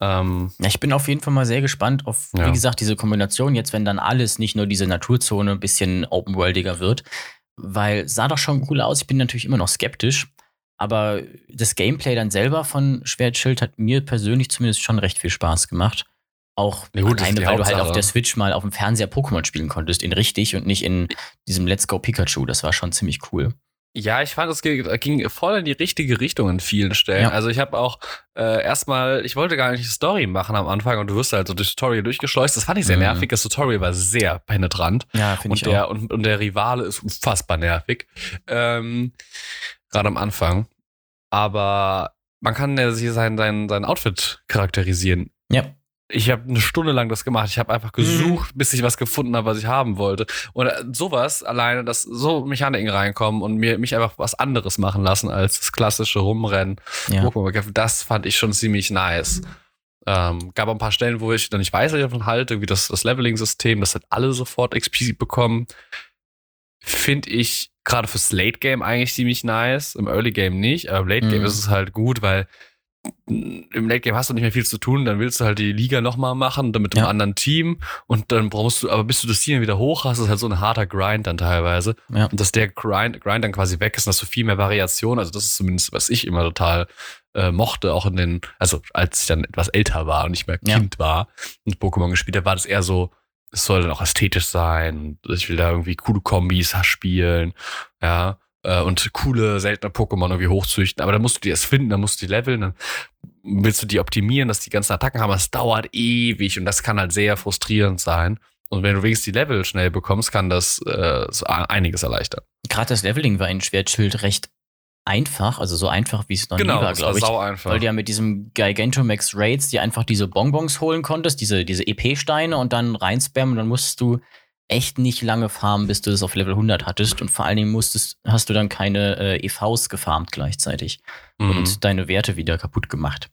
[SPEAKER 2] Ähm,
[SPEAKER 1] Ja, ich bin auf jeden Fall mal sehr gespannt auf,
[SPEAKER 2] Ja.
[SPEAKER 1] wie gesagt, diese Kombination jetzt, wenn dann alles, nicht nur diese Naturzone, ein bisschen open-worldiger wird. Weil sah doch schon cool aus. Ich bin natürlich immer noch skeptisch. Aber das Gameplay dann selber von Schwertschild hat mir persönlich zumindest schon recht viel Spaß gemacht. Auch
[SPEAKER 2] Ja gut,
[SPEAKER 1] alleine, weil du halt
[SPEAKER 2] Hauptsache.
[SPEAKER 1] auf der Switch mal auf dem Fernseher Pokémon spielen konntest, in richtig und nicht in diesem Let's Go Pikachu. Das war schon ziemlich cool.
[SPEAKER 2] Ja, ich fand, es ging, ging voll in die richtige Richtung an vielen Stellen.
[SPEAKER 1] Ja.
[SPEAKER 2] Also ich habe auch äh, erstmal, ich wollte gar nicht die Story machen am Anfang und du wirst halt so durch Tutorial durchgeschleust. Das fand ich sehr
[SPEAKER 1] Mhm.
[SPEAKER 2] nervig. Das Tutorial war sehr penetrant
[SPEAKER 1] Ja, finde
[SPEAKER 2] und
[SPEAKER 1] ich
[SPEAKER 2] der
[SPEAKER 1] auch.
[SPEAKER 2] und, und der Rivale ist unfassbar nervig. Ähm, Gerade am Anfang. Aber man kann ja sich sein, sein, sein Outfit charakterisieren.
[SPEAKER 1] Ja.
[SPEAKER 2] Ich habe eine Stunde lang das gemacht. Ich habe einfach gesucht, bis ich was gefunden habe, was ich haben wollte. Und äh, sowas alleine, dass so Mechaniken reinkommen und mir mich einfach was anderes machen lassen als das klassische Rumrennen.
[SPEAKER 1] Ja.
[SPEAKER 2] Das fand ich schon ziemlich nice. Ähm, gab auch ein paar Stellen, wo ich dann nicht weiß, was ich davon halte, irgendwie das, das Leveling-System, das hat alle sofort XP bekommen. Finde ich gerade fürs Late-Game eigentlich ziemlich nice. Im Early-Game nicht, aber im Late-Game
[SPEAKER 1] Mhm.
[SPEAKER 2] ist es halt gut, weil im Late Game hast du nicht mehr viel zu tun, dann willst du halt die Liga nochmal machen, dann mit einem
[SPEAKER 1] Ja.
[SPEAKER 2] anderen Team und dann brauchst du, aber bis du das Team wieder hoch hast, ist halt so ein harter Grind dann teilweise.
[SPEAKER 1] Ja.
[SPEAKER 2] Und dass der Grind, Grind dann quasi weg ist und hast du viel mehr Variation. Also das ist zumindest, was ich immer total äh, mochte, auch in den, also als ich dann etwas älter war und nicht mehr
[SPEAKER 1] Ja.
[SPEAKER 2] Kind war und Pokémon gespielt habe, war das eher so, es soll dann auch ästhetisch sein. Ich will da irgendwie coole Kombis spielen, ja, äh, und coole, seltene Pokémon irgendwie hochzüchten. Aber dann musst du die erst finden, dann musst du die leveln, dann willst du die optimieren, dass die ganzen Attacken haben. Das dauert ewig und das kann halt sehr frustrierend sein. Und wenn du wenigstens die Level schnell bekommst, kann das äh, so einiges erleichtern.
[SPEAKER 1] Gerade das Leveling war in Schwertschild recht einfach, also so einfach, wie es noch nie war,
[SPEAKER 2] Genau, das war
[SPEAKER 1] glaube ich.
[SPEAKER 2] sau einfach.
[SPEAKER 1] Weil du ja mit diesem Gigantomax Raids dir einfach diese Bonbons holen konntest, diese, diese EP-Steine und dann reinspammen und dann musstest du echt nicht lange farmen, bis du das auf Level 100 hattest und vor allen Dingen musstest, hast du dann keine äh, EVs gefarmt gleichzeitig
[SPEAKER 2] Mhm.
[SPEAKER 1] und deine Werte wieder kaputt gemacht.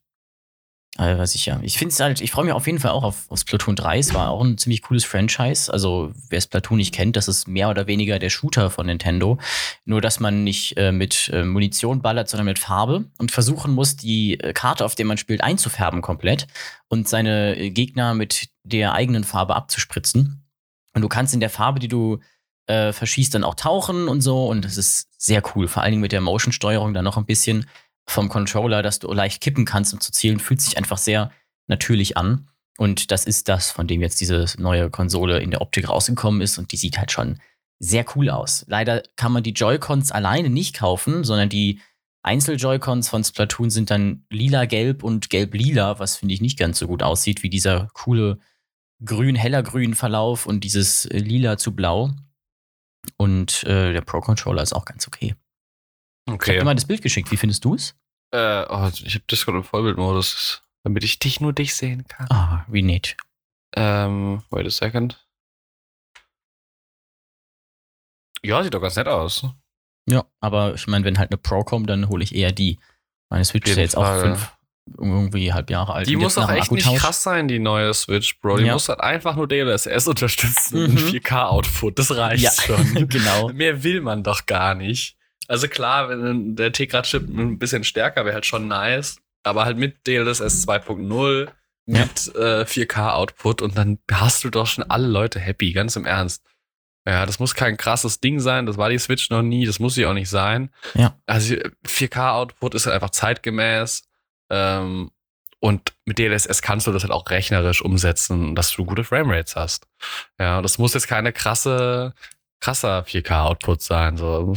[SPEAKER 1] Also, weiß ich ja. Ich finde es halt, ich freue mich auf jeden Fall auch auf, auf Splatoon 3. Es war auch ein ziemlich cooles Franchise. Also, wer Splatoon nicht kennt, das ist mehr oder weniger der Shooter von Nintendo. Nur, dass man nicht äh, mit äh, Munition ballert, sondern mit Farbe und versuchen muss, die äh, Karte, auf der man spielt, einzufärben komplett und seine äh, Gegner mit der eigenen Farbe abzuspritzen. Und du kannst in der Farbe, die du äh, verschießt, dann auch tauchen und so. Und das ist sehr cool. Vor allen Dingen mit der Motion-Steuerung dann noch ein bisschen vom Controller, dass du leicht kippen kannst, um zu zielen, fühlt sich einfach sehr natürlich an. Und das ist das, von dem jetzt diese neue Konsole in der Optik rausgekommen ist. Und die sieht halt schon sehr cool aus. Leider kann man die Joy-Cons alleine nicht kaufen, sondern die Einzel-Joy-Cons von Splatoon sind dann lila-gelb und gelb-lila, was finde ich nicht ganz so gut aussieht, wie dieser coole grün, heller grün Verlauf und dieses äh, lila zu blau. Und äh, der Pro Controller ist auch ganz okay. Okay. Ich habe dir mal das Bild geschickt. Wie findest du es?
[SPEAKER 2] Äh, oh, ich habe Discord im Vollbildmodus, damit ich dich nur dich sehen kann.
[SPEAKER 1] Ah, wie nett.
[SPEAKER 2] Ähm, wait a second. Ja, sieht doch ganz nett aus.
[SPEAKER 1] Ja, aber ich meine, wenn halt eine Pro kommt, dann hole ich eher die. Meine Switch ist ja jetzt
[SPEAKER 2] Fall, auch
[SPEAKER 1] fünf, irgendwie halb Jahre alt.
[SPEAKER 2] Die muss
[SPEAKER 1] dem
[SPEAKER 2] echt nicht krass sein, die neue Switch, Bro. Die
[SPEAKER 1] Ja.
[SPEAKER 2] muss halt einfach nur DLSS unterstützen und
[SPEAKER 1] Mhm.
[SPEAKER 2] 4K-Output. Das reicht
[SPEAKER 1] Ja,
[SPEAKER 2] schon.
[SPEAKER 1] genau.
[SPEAKER 2] Mehr will man doch gar nicht. Also klar, wenn der Tegra-Chip ein bisschen stärker wäre halt schon nice. Aber halt mit DLSS 2.0,
[SPEAKER 1] Ja.
[SPEAKER 2] mit äh, 4K-Output und dann hast du doch schon alle Leute happy, ganz im Ernst. Ja, das muss kein krasses Ding sein, das war die Switch noch nie, das muss sie auch nicht sein.
[SPEAKER 1] Ja.
[SPEAKER 2] Also 4K-Output ist halt einfach zeitgemäß. Ähm, und mit DLSS kannst du das halt auch rechnerisch umsetzen, dass du gute Framerates hast. Ja, das muss jetzt keine krasse, krasser 4K-Output sein. So.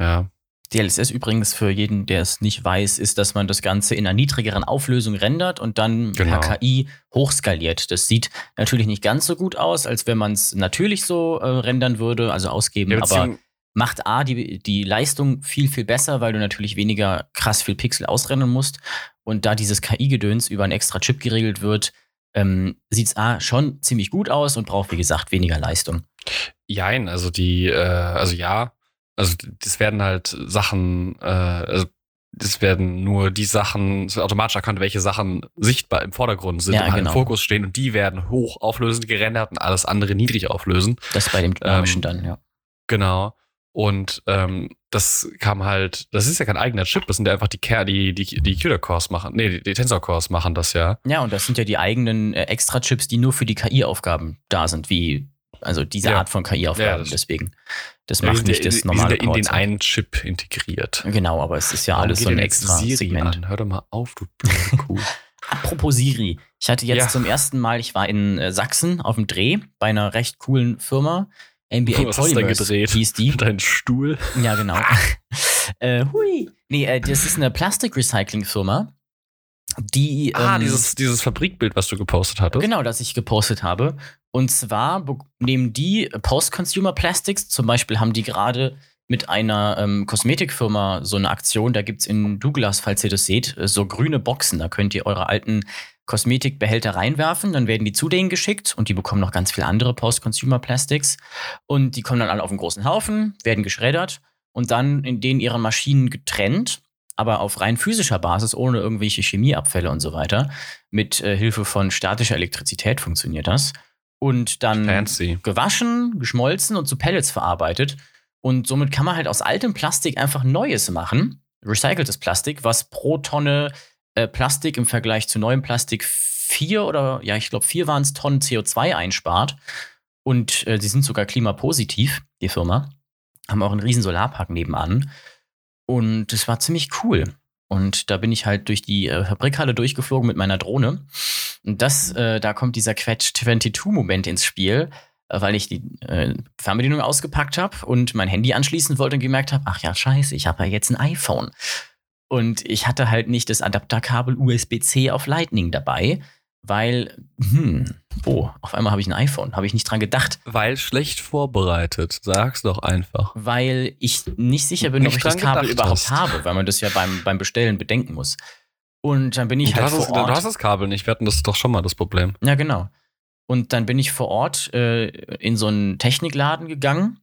[SPEAKER 2] Ja.
[SPEAKER 1] DLSS übrigens für jeden, der es nicht weiß, ist, dass man das Ganze in einer niedrigeren Auflösung rendert und dann
[SPEAKER 2] Genau.
[SPEAKER 1] per KI hochskaliert. Das sieht natürlich nicht ganz so gut aus, als wenn man es natürlich so äh, rendern würde, also ausgeben,
[SPEAKER 2] Ja,
[SPEAKER 1] aber macht A die, die Leistung viel, viel besser, weil du natürlich weniger krass viel Pixel ausrennen musst. Und da dieses KI-Gedöns über einen extra Chip geregelt wird, ähm, sieht es A schon ziemlich gut aus und braucht, wie gesagt, weniger Leistung.
[SPEAKER 2] Jein, also die, äh, also ja, also das werden halt Sachen, äh, also das werden nur die Sachen, es wird automatisch erkannt, welche Sachen sichtbar im Vordergrund sind
[SPEAKER 1] Ja,
[SPEAKER 2] und halt
[SPEAKER 1] genau.
[SPEAKER 2] im Fokus stehen und die werden hoch auflösend gerendert und alles andere niedrig auflösen.
[SPEAKER 1] Das bei dem dynamischen
[SPEAKER 2] Ähm,
[SPEAKER 1] dann, ja.
[SPEAKER 2] Genau. Und ähm, das kam halt, das ist ja kein eigener Chip, das sind ja einfach die Ker die, die, die CUDA-Cores machen, nee, die, die Tensor-Cores machen das ja.
[SPEAKER 1] Ja, und das sind ja die eigenen äh, Extra-Chips, die nur für die KI-Aufgaben da sind, wie, also diese
[SPEAKER 2] Ja.
[SPEAKER 1] Art von
[SPEAKER 2] Ja,
[SPEAKER 1] KI-Aufgaben.
[SPEAKER 2] das-
[SPEAKER 1] Deswegen. Das
[SPEAKER 2] Die
[SPEAKER 1] macht nicht
[SPEAKER 2] ja-
[SPEAKER 1] das normale
[SPEAKER 2] sind ja in den einen Chip integriert.
[SPEAKER 1] Genau, aber es ist ja
[SPEAKER 2] Warum
[SPEAKER 1] alles so ein extra
[SPEAKER 2] Siri
[SPEAKER 1] Segment.
[SPEAKER 2] An? Hör doch mal auf, du Kuh.
[SPEAKER 1] Apropos Siri. Ich hatte jetzt
[SPEAKER 2] Ja.
[SPEAKER 1] zum ersten Mal, ich war in äh, Sachsen auf dem Dreh bei einer recht coolen Firma. NBA
[SPEAKER 2] Was hast du gedreht?
[SPEAKER 1] hieß die.
[SPEAKER 2] Dein Stuhl.
[SPEAKER 1] Ja, genau. äh, hui. Nee, äh, das ist eine Plastikrecycling-Firma, die.
[SPEAKER 2] Ah,
[SPEAKER 1] ähm,
[SPEAKER 2] dieses, dieses Fabrikbild, was du gepostet hattest.
[SPEAKER 1] Genau, das ich gepostet habe. Und zwar nehmen die Post-Consumer Plastics, zum Beispiel haben die gerade mit einer ähm, Kosmetikfirma so eine Aktion, da gibt es in Douglas, falls ihr das seht, äh, so grüne Boxen, da könnt ihr eure alten Kosmetikbehälter reinwerfen, dann werden die zu denen geschickt und die bekommen noch ganz viele andere Post-Consumer Plastics und die kommen dann alle auf einen großen Haufen, werden geschreddert und dann in denen ihren Maschinen getrennt, aber auf rein physischer Basis, ohne irgendwelche Chemieabfälle und so weiter. Mit äh, Hilfe von statischer Elektrizität funktioniert das. Und dann
[SPEAKER 2] Fancy.
[SPEAKER 1] gewaschen, geschmolzen und zu Pellets verarbeitet. Und somit kann man halt aus altem Plastik einfach Neues machen, recyceltes Plastik, was pro Tonne äh, Plastik im Vergleich zu neuem Plastik vier oder, ja, ich glaube, vier waren es Tonnen CO2 einspart. Und äh, sie sind sogar klimapositiv, die Firma. Haben auch einen riesen Solarpark nebenan. Und das war ziemlich cool. Und da bin ich halt durch die äh, Fabrikhalle durchgeflogen mit meiner Drohne. Und das, äh, da kommt dieser Quetch-22-Moment ins Spiel, äh, weil ich die äh, Fernbedienung ausgepackt habe und mein Handy anschließen wollte und gemerkt habe, ach ja, scheiße, ich habe ja jetzt ein iPhone. Und ich hatte halt nicht das Adapterkabel USB-C auf Lightning dabei, weil, hm, oh, auf einmal habe ich ein iPhone, habe ich nicht dran gedacht,
[SPEAKER 2] Weil schlecht vorbereitet. Sag's doch einfach.
[SPEAKER 1] weil ich nicht sicher bin, ob
[SPEAKER 2] Nicht
[SPEAKER 1] ich das Kabel überhaupt
[SPEAKER 2] hast.
[SPEAKER 1] habe, weil man das ja beim, beim Bestellen bedenken muss. Und dann bin ich halt vor Ort.
[SPEAKER 2] du hast das Kabel nicht. Wir hatten das doch schon mal das Problem.
[SPEAKER 1] Ja, genau. Und dann bin ich vor Ort äh, in so einen Technikladen gegangen,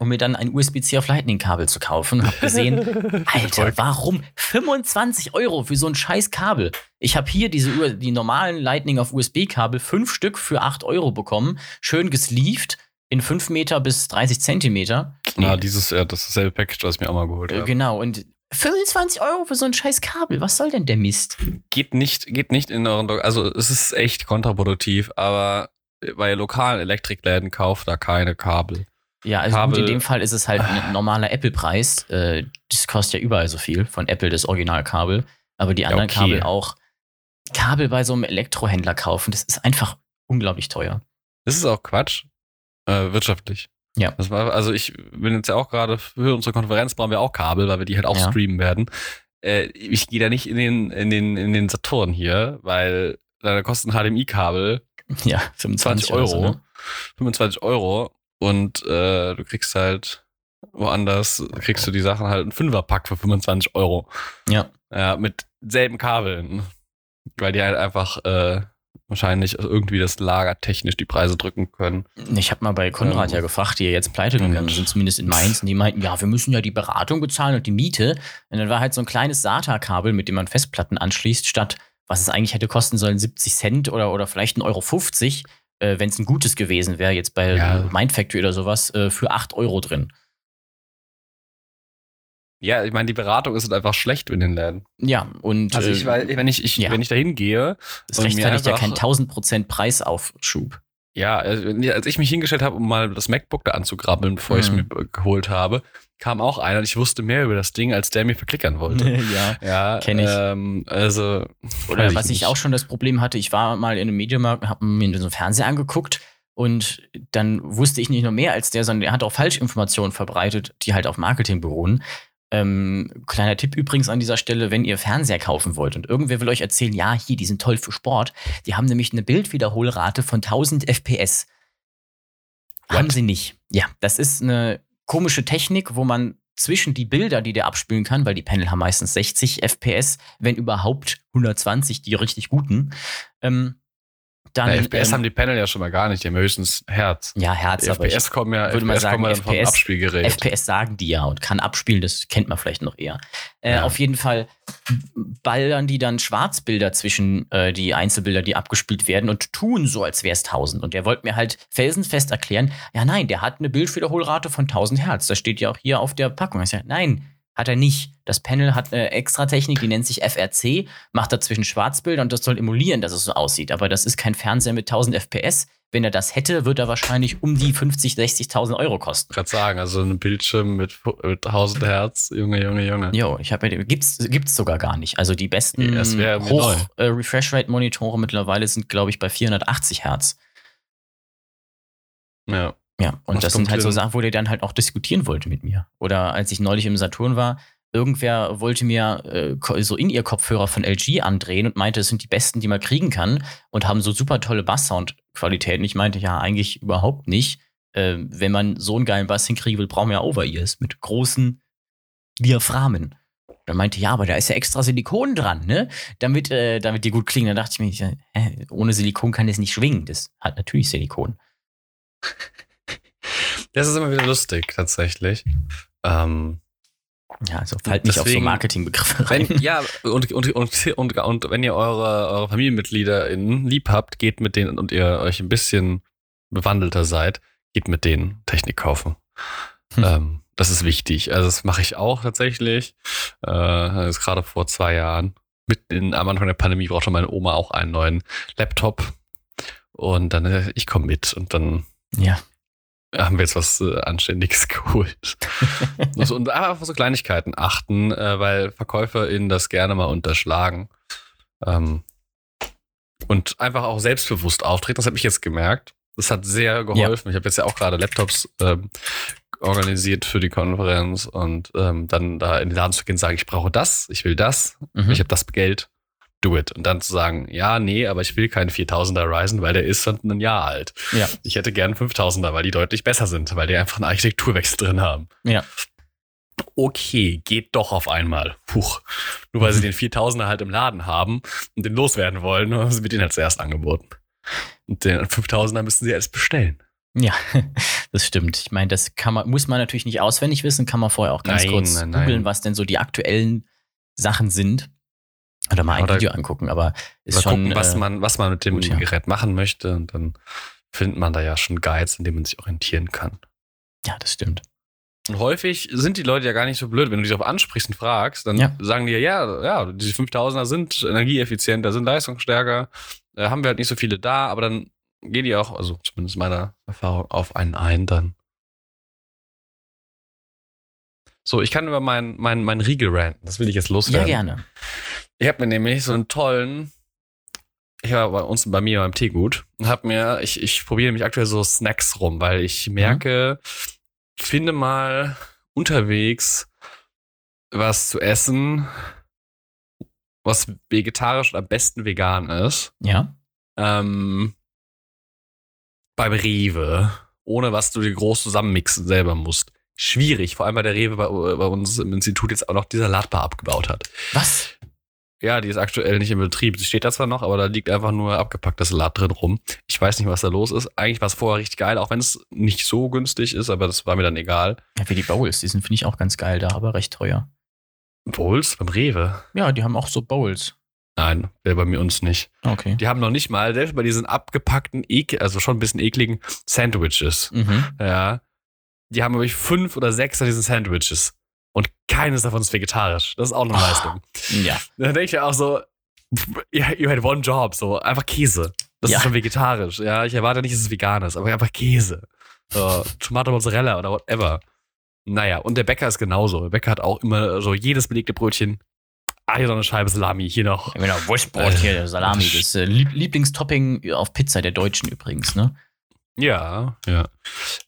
[SPEAKER 1] um mir dann ein USB-C auf Lightning-Kabel zu kaufen. Hab gesehen, Alter, warum 25 Euro für so ein scheiß Kabel? Ich habe hier diese die normalen Lightning auf USB-Kabel, fünf Stück für 8 Euro bekommen, schön gesleeved in 5 Meter bis 30 Zentimeter.
[SPEAKER 2] Ja, dieses, ja, das ist dasselbe Package, was ich mir auch mal geholt
[SPEAKER 1] Äh,
[SPEAKER 2] habe.
[SPEAKER 1] Genau, und 25 Euro für so ein scheiß Kabel, was soll denn der Mist?
[SPEAKER 2] Geht nicht, geht nicht in euren, also es ist echt kontraproduktiv, aber bei lokalen Elektrikläden kauft da keine Kabel.
[SPEAKER 1] Ja, also gut,
[SPEAKER 2] Kabel-
[SPEAKER 1] in dem Fall ist es halt ein normaler Apple-Preis. Äh, das kostet ja überall so viel von Apple, das Originalkabel. Aber die anderen
[SPEAKER 2] okay.
[SPEAKER 1] Kabel auch. Kabel bei so einem Elektrohändler kaufen, das ist einfach unglaublich teuer.
[SPEAKER 2] Das ist auch Quatsch. Äh, wirtschaftlich.
[SPEAKER 1] Ja.
[SPEAKER 2] Das war, also ich bin jetzt ja auch gerade für unsere Konferenz brauchen wir auch Kabel, weil wir die halt auch
[SPEAKER 1] Ja.
[SPEAKER 2] streamen werden. Äh, ich gehe da nicht in den, in den, in den Saturn hier, weil da kostet ein HDMI-Kabel
[SPEAKER 1] Ja,
[SPEAKER 2] 20
[SPEAKER 1] 25 Euro.
[SPEAKER 2] Euro.
[SPEAKER 1] ne?
[SPEAKER 2] 25 Euro und äh, du kriegst halt woanders, kriegst du die Sachen halt einen Fünferpack für 25 Euro.
[SPEAKER 1] Ja.
[SPEAKER 2] Ja, mit selben Kabeln. Weil die halt einfach äh, wahrscheinlich irgendwie das Lager technisch die Preise drücken können.
[SPEAKER 1] Ich habe mal bei Konrad
[SPEAKER 2] Ähm.
[SPEAKER 1] ja gefragt, die ja jetzt pleite gegangen
[SPEAKER 2] Und-
[SPEAKER 1] sind, zumindest in Mainz, und die meinten, ja, wir müssen ja die Beratung bezahlen und die Miete. Und dann war halt so ein kleines SATA-Kabel, mit dem man Festplatten anschließt, statt was es eigentlich hätte kosten sollen, 70 Cent oder, oder vielleicht 1,50 Euro 50, äh, wenn es ein gutes gewesen wäre, jetzt bei
[SPEAKER 2] Ja.
[SPEAKER 1] Mindfactory oder sowas, äh, für 8 Euro drin.
[SPEAKER 2] Ja, ich meine, die Beratung ist halt einfach schlecht in den Läden.
[SPEAKER 1] Ja, und
[SPEAKER 2] Also
[SPEAKER 1] äh,
[SPEAKER 2] ich, weil, wenn ich, ich
[SPEAKER 1] ja.
[SPEAKER 2] wenn ich da hingehe,
[SPEAKER 1] das rechtfertigt ja keinen 1000% Preisaufschub.
[SPEAKER 2] Ja, also als ich mich hingestellt habe, um mal das MacBook da anzugrabbeln, bevor ich es
[SPEAKER 1] Mhm.
[SPEAKER 2] mir geholt habe, kam auch einer und ich wusste mehr über das Ding, als der mir verklickern wollte.
[SPEAKER 1] ja.
[SPEAKER 2] ja,
[SPEAKER 1] Kenn ich.
[SPEAKER 2] Ähm, also,
[SPEAKER 1] Oder was ich
[SPEAKER 2] nicht.
[SPEAKER 1] auch schon das Problem hatte, ich war mal in einem Mediamarkt habe mir so einen Fernseher angeguckt und dann wusste ich nicht nur mehr als der, sondern er hat auch Falschinformationen verbreitet, die halt auf Marketing beruhen. Ähm, kleiner Tipp übrigens an dieser Stelle, wenn ihr Fernseher kaufen wollt und irgendwer will euch erzählen, ja, hier, die sind toll für Sport, die haben nämlich eine Bildwiederholrate von 1000 FPS. Haben
[SPEAKER 2] What?
[SPEAKER 1] sie nicht. Ja, das ist eine komische Technik, wo man zwischen die Bilder, die der abspielen kann, weil die Panel haben meistens 60 FPS, wenn überhaupt 120, die richtig guten. Ähm, dann,
[SPEAKER 2] Ja, FPS
[SPEAKER 1] ähm,
[SPEAKER 2] haben die Panel ja schon mal gar nicht, die haben höchstens Herz.
[SPEAKER 1] ja, Herz,
[SPEAKER 2] Die
[SPEAKER 1] aber
[SPEAKER 2] FPS kommen ja,
[SPEAKER 1] würde
[SPEAKER 2] FPS
[SPEAKER 1] sagen,
[SPEAKER 2] kommen ja
[SPEAKER 1] FPS
[SPEAKER 2] Abspielgerät.
[SPEAKER 1] FPS sagen die ja und kann abspielen, das kennt man vielleicht noch eher. Äh,
[SPEAKER 2] Ja.
[SPEAKER 1] Auf jeden Fall ballern die dann Schwarzbilder zwischen äh, die Einzelbilder, die abgespielt werden und tun so, als wäre es 1000. Und der wollte mir halt felsenfest erklären, ja nein, der hat eine Bildwiederholrate von 1000 Hertz. Das steht ja auch hier auf der Packung. Ich sag, nein, hat er nicht. Das Panel hat eine extra Technik, die nennt sich FRC, macht dazwischen Schwarzbilder und das soll emulieren, dass es so aussieht. Aber das ist kein Fernseher mit 1000 FPS. Wenn er das hätte, wird er wahrscheinlich um die 50, 60.000 Euro kosten.
[SPEAKER 2] gerade sagen, also ein Bildschirm mit, mit 1000 Hertz, Junge, Junge, Junge.
[SPEAKER 1] Jo, ich habe ja, gibt's gibt's sogar gar nicht. Also die besten
[SPEAKER 2] Ja, das wär mir
[SPEAKER 1] Hoch
[SPEAKER 2] neu.
[SPEAKER 1] äh, Refresh Rate Monitore mittlerweile sind glaube ich bei 480 Hertz.
[SPEAKER 2] Ja.
[SPEAKER 1] Ja, und
[SPEAKER 2] Was
[SPEAKER 1] das sind halt so? Sachen, wo der dann halt auch diskutieren wollte mit mir. Oder als ich neulich im Saturn war, irgendwer wollte mir äh, so in ihr Kopfhörer von LG andrehen und meinte, es sind die besten, die man kriegen kann und haben so super tolle Bass-Sound-Qualitäten. Ich meinte, ja, eigentlich überhaupt nicht. Äh, wenn man so einen geilen Bass hinkriegen will, brauchen wir ja Over-Ears mit großen Diaphragmen. Dann meinte, ja, aber da ist ja extra Silikon dran, ne? Damit, äh, damit die gut klingen. Da dachte ich mir, hä, ohne Silikon kann es nicht schwingen. Das hat natürlich Silikon.
[SPEAKER 2] Das ist immer wieder lustig, tatsächlich. Ähm,
[SPEAKER 1] Ja, also fallt nicht auf so Marketingbegriffe
[SPEAKER 2] wenn,
[SPEAKER 1] rein.
[SPEAKER 2] ja, und, und, und, und, und wenn ihr eure, eure FamilienmitgliederInnen lieb habt, geht mit denen und ihr euch ein bisschen bewandelter seid, geht mit denen Technik kaufen.
[SPEAKER 1] Hm.
[SPEAKER 2] Ähm, das ist wichtig. Also das mache ich auch tatsächlich. Äh, das ist gerade vor zwei Jahren. Mitten in, am Anfang der Pandemie brauchte meine Oma auch einen neuen Laptop. Und dann, äh, ich komme mit und dann
[SPEAKER 1] Ja.
[SPEAKER 2] Haben wir jetzt was äh, Anständiges geholt. Also, und einfach auf so Kleinigkeiten achten, äh, weil VerkäuferInnen das gerne mal unterschlagen. Ähm, und einfach auch selbstbewusst auftreten. Das habe ich jetzt gemerkt. Das hat sehr geholfen. Ich habe jetzt ja auch gerade Laptops ähm, organisiert für die Konferenz und ähm, dann da in den Laden zu gehen und sagen, ich brauche das, ich will das,
[SPEAKER 1] Mhm.
[SPEAKER 2] ich habe das Geld, do it. Und dann zu sagen, ja, nee, aber ich will keinen 4000er Ryzen, weil der ist schon ein Jahr alt.
[SPEAKER 1] Ja.
[SPEAKER 2] Ich hätte gern 5000er, weil die deutlich besser sind, weil die einfach einen Architekturwechsel drin haben.
[SPEAKER 1] Ja.
[SPEAKER 2] Okay, geht doch auf einmal. Puch. Nur weil sie den 4000er halt im Laden haben und den loswerden wollen, haben sie mir den halt zuerst angeboten. Und den 5000er müssen sie erst bestellen.
[SPEAKER 1] Ja, das stimmt. Ich meine, das kann man, muss man natürlich nicht auswendig wissen, kann man vorher auch ganz
[SPEAKER 2] Nein,
[SPEAKER 1] kurz
[SPEAKER 2] nein, nein.
[SPEAKER 1] googeln, was denn so die aktuellen Sachen sind. Oder mal ein
[SPEAKER 2] Oder-
[SPEAKER 1] Video angucken, aber ist
[SPEAKER 2] Mal
[SPEAKER 1] schon.
[SPEAKER 2] gucken, was
[SPEAKER 1] äh,
[SPEAKER 2] man, was man mit dem
[SPEAKER 1] gut, ja.
[SPEAKER 2] Gerät machen möchte. Und dann findet man da ja schon Guides, in denen man sich orientieren kann.
[SPEAKER 1] ja, das stimmt.
[SPEAKER 2] Und häufig sind die Leute ja gar nicht so blöd. Wenn du die darauf ansprichst und fragst, dann
[SPEAKER 1] Ja.
[SPEAKER 2] sagen die ja, ja, ja, die 5000er sind energieeffizienter, sind leistungsstärker, äh, haben wir halt nicht so viele da, aber dann gehen die auch, also zumindest meiner Erfahrung, auf einen ein dann. So, ich kann über meinen mein, mein Riegel ranten. Das will ich jetzt
[SPEAKER 1] Ja,
[SPEAKER 2] loswerden.
[SPEAKER 1] gerne.
[SPEAKER 2] Ich habe mir nämlich so einen tollen, ich war bei uns bei mir beim Teegut und habe mir, ich, ich probiere nämlich aktuell so Snacks rum, weil ich merke, finde mal unterwegs was zu essen, was vegetarisch und am besten vegan ist.
[SPEAKER 1] Ja.
[SPEAKER 2] Ähm, beim Rewe, ohne was du dir groß zusammenmixen selber musst. Schwierig, vor allem weil der Rewe bei, bei uns im Institut jetzt auch noch die Salatbar abgebaut hat.
[SPEAKER 1] Was?
[SPEAKER 2] Ja, die ist aktuell nicht im Betrieb. Sie steht da zwar noch, aber da liegt einfach nur abgepackter Salat drin rum. Ich weiß nicht, was da los ist. Eigentlich war es vorher richtig geil, auch wenn es nicht so günstig ist, aber das war mir dann egal.
[SPEAKER 1] Ja, wie die Bowls, die sind, finde ich, auch ganz geil da, aber recht teuer.
[SPEAKER 2] Bowls beim Rewe?
[SPEAKER 1] Ja, die haben auch so Bowls.
[SPEAKER 2] Nein, bei mir uns nicht.
[SPEAKER 1] Okay.
[SPEAKER 2] Die haben noch nicht mal, selbst bei diesen abgepackten, also schon ein bisschen ekligen Sandwiches,
[SPEAKER 1] Mhm.
[SPEAKER 2] ja, die haben, glaube ich, fünf oder sechs von diesen Sandwiches. Und keines davon ist vegetarisch. Das ist auch eine
[SPEAKER 1] Oh.
[SPEAKER 2] Leistung.
[SPEAKER 1] Ja.
[SPEAKER 2] Dann denke ich ja auch so, you, you had one job, so einfach Käse. Das
[SPEAKER 1] Ja.
[SPEAKER 2] ist schon vegetarisch. Ja, ich erwarte nicht, dass es vegan ist, aber einfach Käse. So, Tomate Mozzarella oder whatever. Naja, und der Bäcker ist genauso. Der Bäcker hat auch immer so jedes belegte Brötchen. Ah, hier noch eine Scheibe Salami, hier noch.
[SPEAKER 1] Genau, Wurstbrot
[SPEAKER 2] Äh,
[SPEAKER 1] hier, der Salami,
[SPEAKER 2] das-
[SPEAKER 1] äh, Lieb Lieblingstopping auf Pizza der Deutschen übrigens, ne?
[SPEAKER 2] Ja, ja.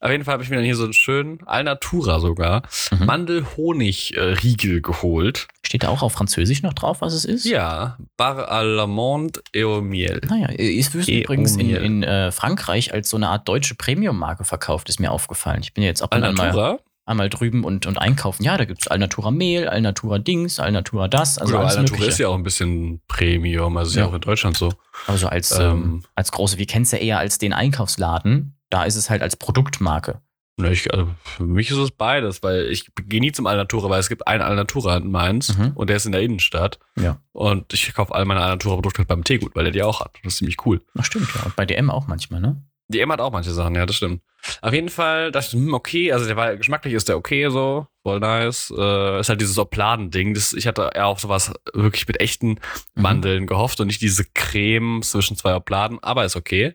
[SPEAKER 2] Auf jeden Fall habe ich mir dann hier so einen schönen Alnatura sogar
[SPEAKER 1] Mhm.
[SPEAKER 2] Mandel-Honig-Riegel geholt.
[SPEAKER 1] Steht da auch auf Französisch noch drauf, was es ist?
[SPEAKER 2] Ja, Bar à l'amande et au miel.
[SPEAKER 1] Naja, es wird
[SPEAKER 2] Eh,
[SPEAKER 1] übrigens in, in äh, Frankreich als so eine Art deutsche Premium-Marke verkauft, ist mir aufgefallen. Ich bin ja jetzt ab und an mal. Einmal drüben und, und einkaufen. Ja, da gibt es Alnatura Mehl, Alnatura Dings, Alnatura das. Also alles
[SPEAKER 2] Alnatura
[SPEAKER 1] Mögliche.
[SPEAKER 2] ist ja auch ein bisschen Premium, also ist ja
[SPEAKER 1] Ja.
[SPEAKER 2] auch in Deutschland so.
[SPEAKER 1] Also als,
[SPEAKER 2] Ähm.
[SPEAKER 1] ähm, als große, wir kennen es ja eher als den Einkaufsladen. Da ist es halt als Produktmarke.
[SPEAKER 2] Ne, ich, also für mich ist es beides, weil ich gehe nie zum Alnatura, weil es gibt einen Alnatura in Mainz
[SPEAKER 1] Mhm.
[SPEAKER 2] und der ist in der Innenstadt.
[SPEAKER 1] Ja.
[SPEAKER 2] Und ich kaufe all meine Alnatura-Produkte beim Teegut, weil der die auch hat. Das ist ziemlich cool.
[SPEAKER 1] Ach, stimmt, ja. Und bei DM auch manchmal, ne?
[SPEAKER 2] Die M hat auch manche Sachen, ja, das stimmt. Auf jeden Fall dachte ich, hm, okay, also der war geschmacklich ist der okay so, voll nice. Äh, ist halt dieses Obladen-Ding. Das- Ich hatte eher auf sowas wirklich mit echten
[SPEAKER 1] Mhm.
[SPEAKER 2] Mandeln gehofft und nicht diese Creme zwischen zwei Obladen, aber ist okay.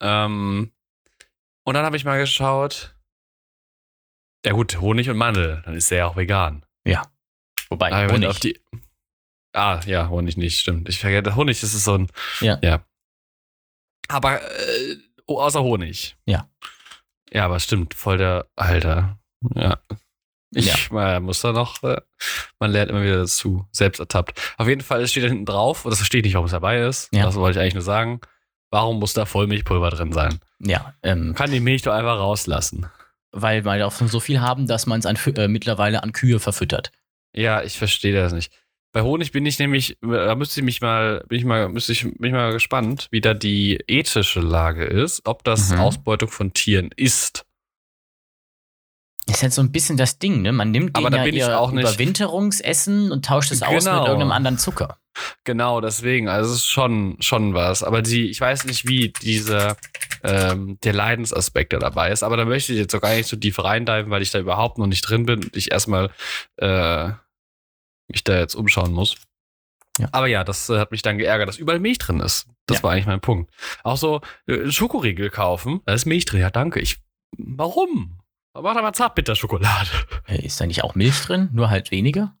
[SPEAKER 2] Ähm, und dann habe ich mal geschaut. Ja gut, Honig und Mandel, dann ist der ja auch vegan.
[SPEAKER 1] Wobei,
[SPEAKER 2] Aber
[SPEAKER 1] Honig.
[SPEAKER 2] auf die, ah, ja, Honig nicht, stimmt. Ich vergesse, Honig das ist so ein.
[SPEAKER 1] Ja.
[SPEAKER 2] ja. Aber äh, oh, außer Honig.
[SPEAKER 1] Ja.
[SPEAKER 2] Ja, aber stimmt, voll der Alter. Ja. Ich
[SPEAKER 1] Ja.
[SPEAKER 2] man muss da noch, äh, man lernt immer wieder dazu, selbst ertappt. Auf jeden Fall steht da hinten drauf, und das verstehe ich nicht, warum es dabei ist.
[SPEAKER 1] Ja.
[SPEAKER 2] Das wollte ich eigentlich nur sagen. Warum muss da Vollmilchpulver drin sein?
[SPEAKER 1] ja, ähm,
[SPEAKER 2] kann die Milch doch einfach rauslassen.
[SPEAKER 1] weil wir davon so viel haben, dass man es äh, mittlerweile an Kühe verfüttert.
[SPEAKER 2] Ja, ich verstehe das nicht. Bei Honig bin ich nämlich, da müsste ich mich mal, bin ich mal, müsste ich mich mal gespannt, wie da die ethische Lage ist, ob das
[SPEAKER 1] Mhm.
[SPEAKER 2] Ausbeutung von Tieren ist.
[SPEAKER 1] Ist jetzt so ein bisschen das Ding, ne? Man nimmt
[SPEAKER 2] Aber
[SPEAKER 1] denen ja ihr Überwinterungsessen und tauscht es aus mit
[SPEAKER 2] Genau.
[SPEAKER 1] irgendeinem anderen Zucker.
[SPEAKER 2] Genau, deswegen, also es ist schon, schon was. Aber die, ich weiß nicht, wie dieser, ähm, der Leidensaspekt da dabei ist, aber da möchte ich jetzt auch gar nicht so tief reindiven, weil ich da überhaupt noch nicht drin bin und ich erstmal, äh, mich da jetzt umschauen muss.
[SPEAKER 1] Ja.
[SPEAKER 2] Aber ja, das äh, hat mich dann geärgert, dass überall Milch drin ist. Das
[SPEAKER 1] Ja.
[SPEAKER 2] war eigentlich mein Punkt. Auch so äh, Schokoriegel kaufen, da ist Milch drin. Ja, danke. Ich, warum? Mach doch mal Zartbitterschokolade.
[SPEAKER 1] Ist da nicht auch Milch drin? Nur halt weniger?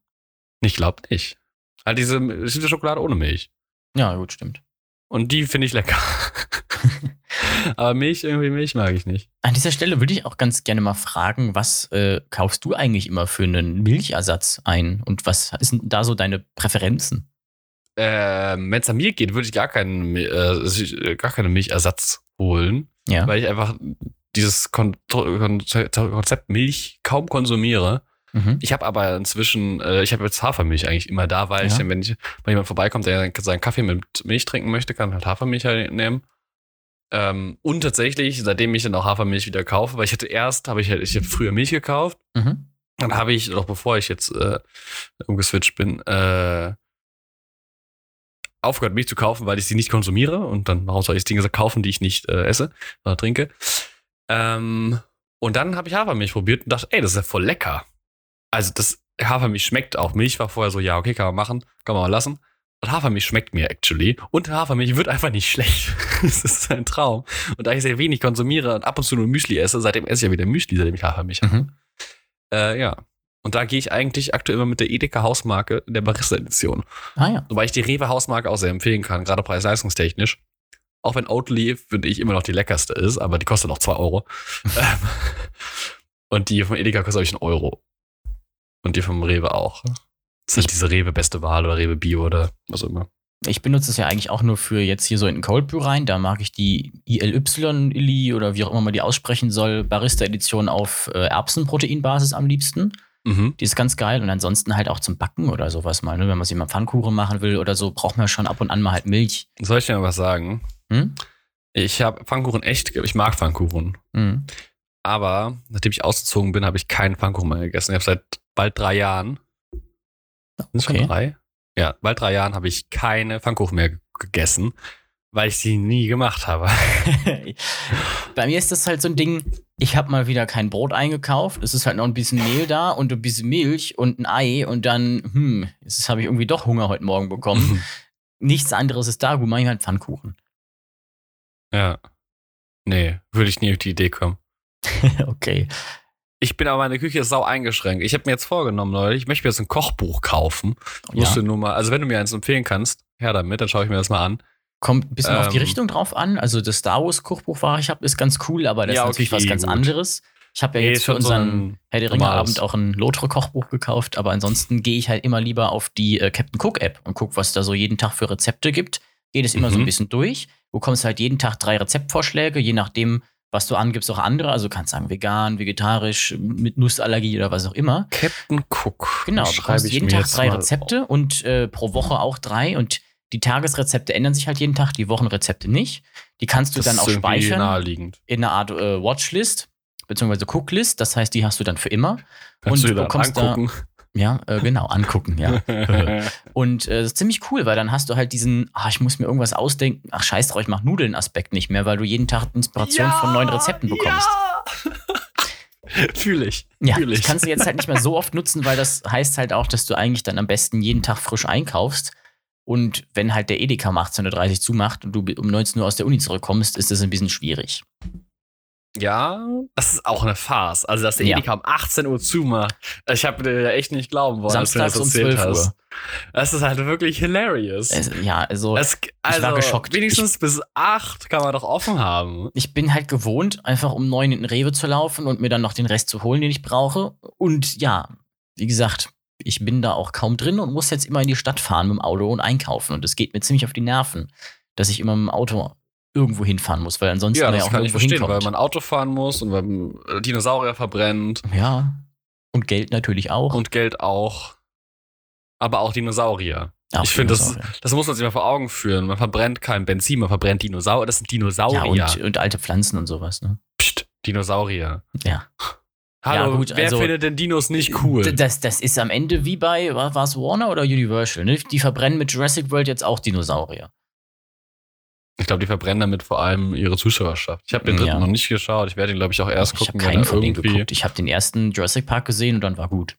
[SPEAKER 2] Ich glaube nicht. Halt diese, diese Schokolade ohne Milch.
[SPEAKER 1] Ja, gut, stimmt.
[SPEAKER 2] Und die finde ich lecker. Aber Milch, irgendwie Milch mag ich nicht.
[SPEAKER 1] An dieser Stelle würde ich auch ganz gerne mal fragen, was äh, kaufst du eigentlich immer für einen Milchersatz ein? Und was sind da so deine Präferenzen?
[SPEAKER 2] Ähm, Wenn es an mir geht, würde ich gar keinen, Mi- äh, gar keine Milchersatz holen,
[SPEAKER 1] Ja.
[SPEAKER 2] weil ich einfach dieses Kon Kon Konzept Milch kaum konsumiere.
[SPEAKER 1] Mhm.
[SPEAKER 2] Ich habe aber inzwischen, äh, ich habe jetzt Hafermilch eigentlich immer da, weil ich
[SPEAKER 1] Ja.
[SPEAKER 2] dann, wenn, ich, wenn jemand vorbeikommt, der seinen Kaffee mit Milch trinken möchte, kann halt Hafermilch halt nehmen. Ähm, und tatsächlich, seitdem ich dann auch Hafermilch wieder kaufe, weil ich hatte erst, habe ich halt, ich habe früher Milch gekauft,
[SPEAKER 1] Mhm.
[SPEAKER 2] dann habe ich, noch bevor ich jetzt äh, umgeswitcht bin, äh, aufgehört, Milch zu kaufen, weil ich sie nicht konsumiere. Und dann warum soll ich Dinge kaufen, die ich nicht äh, esse oder trinke. Ähm, und dann habe ich Hafermilch probiert und dachte, ey, das ist ja voll lecker. Also das Hafermilch schmeckt auch. Milch war vorher so, ja, okay, kann man machen, kann man mal lassen. Und Hafermilch schmeckt mir actually. Und Hafermilch wird einfach nicht schlecht. das ist ein Traum. Und da ich sehr wenig konsumiere und ab und zu nur Müsli esse, seitdem esse ich ja wieder Müsli, seitdem ich Hafermilch habe.
[SPEAKER 1] Mhm.
[SPEAKER 2] Äh, ja. Und da gehe ich eigentlich aktuell immer mit der Edeka Hausmarke in der Barista-Edition.
[SPEAKER 1] Ah ja.
[SPEAKER 2] Wobei ich die Rewe Hausmarke auch sehr empfehlen kann, gerade preis-leistungstechnisch. Auch wenn Oatly, finde ich, immer noch die leckerste ist, aber die kostet noch 2 Euro. Ähm, Und die vom Edeka kostet, glaube ich, einen Euro. Und die vom Rewe auch. Das ist diese Rewe Beste Wahl oder Rewe Bio oder was auch immer.
[SPEAKER 1] Ich benutze es ja eigentlich auch nur für jetzt hier so in den Cold Brew rein. Da mag ich die ILY, Illy oder wie auch immer man die aussprechen soll, Barista-Edition auf äh, Erbsenproteinbasis am liebsten.
[SPEAKER 2] Mhm.
[SPEAKER 1] Die ist ganz geil. Und ansonsten halt auch zum Backen oder sowas mal. Ne? Wenn man sich mal Pfannkuchen machen will oder so, braucht man schon ab und an mal halt Milch.
[SPEAKER 2] Soll ich dir mal was sagen?
[SPEAKER 1] Hm?
[SPEAKER 2] Ich habe Pfannkuchen echt, ich mag Pfannkuchen.
[SPEAKER 1] Mhm.
[SPEAKER 2] Aber nachdem ich ausgezogen bin, habe ich keinen Pfannkuchen mehr gegessen. Ich habe seit bald drei Jahren.
[SPEAKER 1] Okay.
[SPEAKER 2] schon drei? Ja, bald drei Jahren habe ich keine Pfannkuchen mehr ge- gegessen, weil ich sie nie gemacht habe.
[SPEAKER 1] Bei mir ist das halt so ein Ding, ich habe mal wieder kein Brot eingekauft. Es ist halt noch ein bisschen Mehl da und ein bisschen Milch und ein Ei und dann, hm, jetzt habe ich irgendwie doch Hunger heute Morgen bekommen. Nichts anderes ist da, gut, mach ich halt Pfannkuchen.
[SPEAKER 2] ja. Nee, würde ich nie auf die Idee kommen.
[SPEAKER 1] okay.
[SPEAKER 2] Ich bin aber meine Küche ist sau eingeschränkt. Ich habe mir jetzt vorgenommen, Leute, ich möchte mir jetzt ein Kochbuch kaufen. Musst
[SPEAKER 1] Ja.
[SPEAKER 2] du nur mal, also wenn du mir eins empfehlen kannst, her damit, dann schaue ich mir das mal an.
[SPEAKER 1] Kommt ein bisschen auf die
[SPEAKER 2] Ähm.
[SPEAKER 1] Richtung drauf an. Also das Star Wars Kochbuch, was ich habe, ist ganz cool, aber das
[SPEAKER 2] Ja,
[SPEAKER 1] ist natürlich
[SPEAKER 2] okay,
[SPEAKER 1] was ganz
[SPEAKER 2] gut.
[SPEAKER 1] anderes. Ich habe ja
[SPEAKER 2] Nee,
[SPEAKER 1] jetzt für
[SPEAKER 2] so
[SPEAKER 1] unseren
[SPEAKER 2] ein
[SPEAKER 1] Herr der Ringe. Abend auch ein Lotre Kochbuch gekauft, aber ansonsten gehe ich halt immer lieber auf die äh, Captain Cook App und guck, was da so jeden Tag für Rezepte gibt. Geht es immer so ein
[SPEAKER 2] Mhm.
[SPEAKER 1] bisschen durch. Du bekommst halt jeden Tag drei Rezeptvorschläge, je nachdem, was du angibst, auch andere. Also kannst sagen vegan, vegetarisch, mit Nussallergie oder was auch immer.
[SPEAKER 2] Captain Cook.
[SPEAKER 1] Genau, du
[SPEAKER 2] schreibe
[SPEAKER 1] bekommst jeden Tag drei Rezepte und äh, pro Woche auch drei. Und die Tagesrezepte ändern sich halt jeden Tag, die Wochenrezepte nicht. Die kannst du
[SPEAKER 2] Das
[SPEAKER 1] dann auch speichern
[SPEAKER 2] naheliegend.
[SPEAKER 1] in einer Art äh, Watchlist beziehungsweise Cooklist. Das heißt, die hast du dann für immer.
[SPEAKER 2] Kannst
[SPEAKER 1] und
[SPEAKER 2] du dann
[SPEAKER 1] bekommst da-
[SPEAKER 2] angucken.
[SPEAKER 1] Ja, äh, genau, angucken, ja. Und äh, das ist ziemlich cool, weil dann hast du halt diesen, ah, ich muss mir irgendwas ausdenken, ach scheiß drauf, ich mach Nudeln-Aspekt nicht mehr, weil du jeden Tag Inspiration von neuen Rezepten bekommst.
[SPEAKER 2] Ja. Fühle ich.
[SPEAKER 1] Ja,
[SPEAKER 2] Fühl
[SPEAKER 1] das
[SPEAKER 2] ich.
[SPEAKER 1] kannst du jetzt halt nicht mehr so oft nutzen, weil das heißt halt auch, dass du eigentlich dann am besten jeden Tag frisch einkaufst. Und wenn halt der Edeka um 18.30 Uhr zumacht und du um 19 Uhr aus der Uni zurückkommst, ist das ein bisschen schwierig.
[SPEAKER 2] Ja, das ist auch eine Farce. Also, dass der
[SPEAKER 1] Ja.
[SPEAKER 2] Edeka um 18 Uhr zumacht. Ich habe dir echt nicht glauben wollen, als du mir das
[SPEAKER 1] Samstags um
[SPEAKER 2] erzählt
[SPEAKER 1] 12
[SPEAKER 2] hast.
[SPEAKER 1] Uhr.
[SPEAKER 2] Das ist halt wirklich hilarious.
[SPEAKER 1] Es, ja, also
[SPEAKER 2] Es, also,
[SPEAKER 1] war geschockt.
[SPEAKER 2] wenigstens bis 8 kann man doch offen haben.
[SPEAKER 1] ich bin halt gewohnt, einfach um 9 in den Rewe zu laufen und mir dann noch den Rest zu holen, den ich brauche. Und ja, wie gesagt, ich bin da auch kaum drin und muss jetzt immer in die Stadt fahren mit dem Auto und einkaufen. Und es geht mir ziemlich auf die Nerven, dass ich immer mit dem Auto irgendwo hinfahren muss, weil ansonsten
[SPEAKER 2] Ja, das
[SPEAKER 1] auch
[SPEAKER 2] kann ich verstehen, weil
[SPEAKER 1] hinkommt.
[SPEAKER 2] man Auto fahren muss und weil man äh, Dinosaurier verbrennt
[SPEAKER 1] Ja. Und Geld natürlich auch.
[SPEAKER 2] und Geld auch. Aber auch Dinosaurier.
[SPEAKER 1] Auch
[SPEAKER 2] ich finde, das, das muss man sich mal vor Augen führen. Man verbrennt kein Benzin, man verbrennt Dinosaurier. Das sind
[SPEAKER 1] Ja,
[SPEAKER 2] Dinosaurier.
[SPEAKER 1] und, und alte Pflanzen und sowas, ne?
[SPEAKER 2] Psst, Dinosaurier.
[SPEAKER 1] Ja.
[SPEAKER 2] Hallo,
[SPEAKER 1] Ja, gut,
[SPEAKER 2] wer
[SPEAKER 1] also-
[SPEAKER 2] findet denn Dinos nicht cool?
[SPEAKER 1] Das, das ist am Ende wie bei, war es Warner oder Universal, ne? Die verbrennen mit Jurassic World jetzt auch Dinosaurier.
[SPEAKER 2] Ich glaube, die verbrennen damit vor allem ihre Zuschauerschaft. Ich habe den dritten
[SPEAKER 1] Ja.
[SPEAKER 2] noch nicht geschaut. Ich werde ihn, glaube ich, auch erst
[SPEAKER 1] ich habe
[SPEAKER 2] gucken, wenn
[SPEAKER 1] keinen
[SPEAKER 2] er
[SPEAKER 1] von denen
[SPEAKER 2] irgendwie
[SPEAKER 1] geguckt. Ich habe den ersten Jurassic Park gesehen und dann war gut.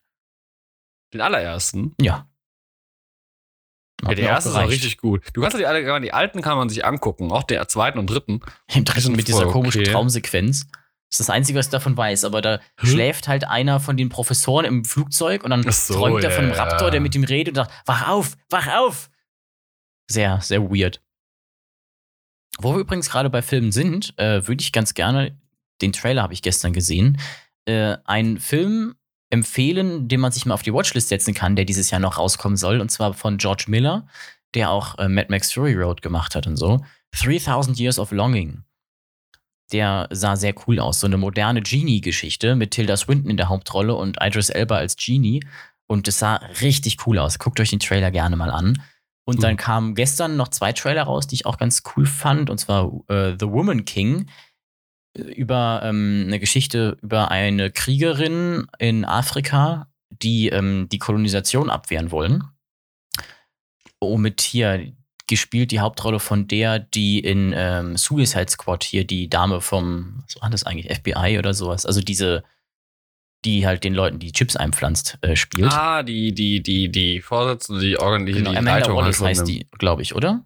[SPEAKER 2] den allerersten.
[SPEAKER 1] Ja.
[SPEAKER 2] Ja, der erste ist auch
[SPEAKER 1] gereicht.
[SPEAKER 2] richtig gut. Du kannst die alle, die alten kann man sich angucken, auch der zweiten und dritten.
[SPEAKER 1] Im dritten mit dieser komischen
[SPEAKER 2] okay.
[SPEAKER 1] Traumsequenz. Das ist das Einzige, was ich davon weiß. Aber da
[SPEAKER 2] Hä?
[SPEAKER 1] schläft halt einer von den Professoren im Flugzeug und dann
[SPEAKER 2] so,
[SPEAKER 1] träumt er von einem
[SPEAKER 2] ja,
[SPEAKER 1] Raptor,
[SPEAKER 2] ja.
[SPEAKER 1] der mit ihm redet und sagt, wach auf, wach auf. Sehr, sehr weird. Wo wir übrigens gerade bei Filmen sind, äh, würde ich ganz gerne, den Trailer habe ich gestern gesehen, äh, einen Film empfehlen, den man sich mal auf die Watchlist setzen kann, der dieses Jahr noch rauskommen soll. Und zwar von George Miller, der auch äh, Mad Max Fury Road gemacht hat und so. 3000 Years of Longing. Der sah sehr cool aus. So eine moderne Genie-Geschichte mit Tilda Swinton in der Hauptrolle und Idris Elba als Genie. Und es sah richtig cool aus. Guckt euch den Trailer gerne mal an. Und dann
[SPEAKER 2] Hm.
[SPEAKER 1] kamen gestern noch zwei Trailer raus, die ich auch ganz cool fand. Und zwar äh, The Woman King äh, über ähm, eine Geschichte über eine Kriegerin in Afrika, die ähm, die Kolonisation abwehren wollen. Oh, mit hier gespielt die Hauptrolle von der, die in ähm, Suicide Squad hier die Dame vom, was war das eigentlich, FBI oder sowas, also diese, die halt den Leuten die Chips einpflanzt, äh, spielt.
[SPEAKER 2] Ah, die, die, die, die Vorsitzende, die die,
[SPEAKER 1] genau,
[SPEAKER 2] die
[SPEAKER 1] Amanda
[SPEAKER 2] Leitung
[SPEAKER 1] Wallace
[SPEAKER 2] halt
[SPEAKER 1] heißt die, glaube ich, oder?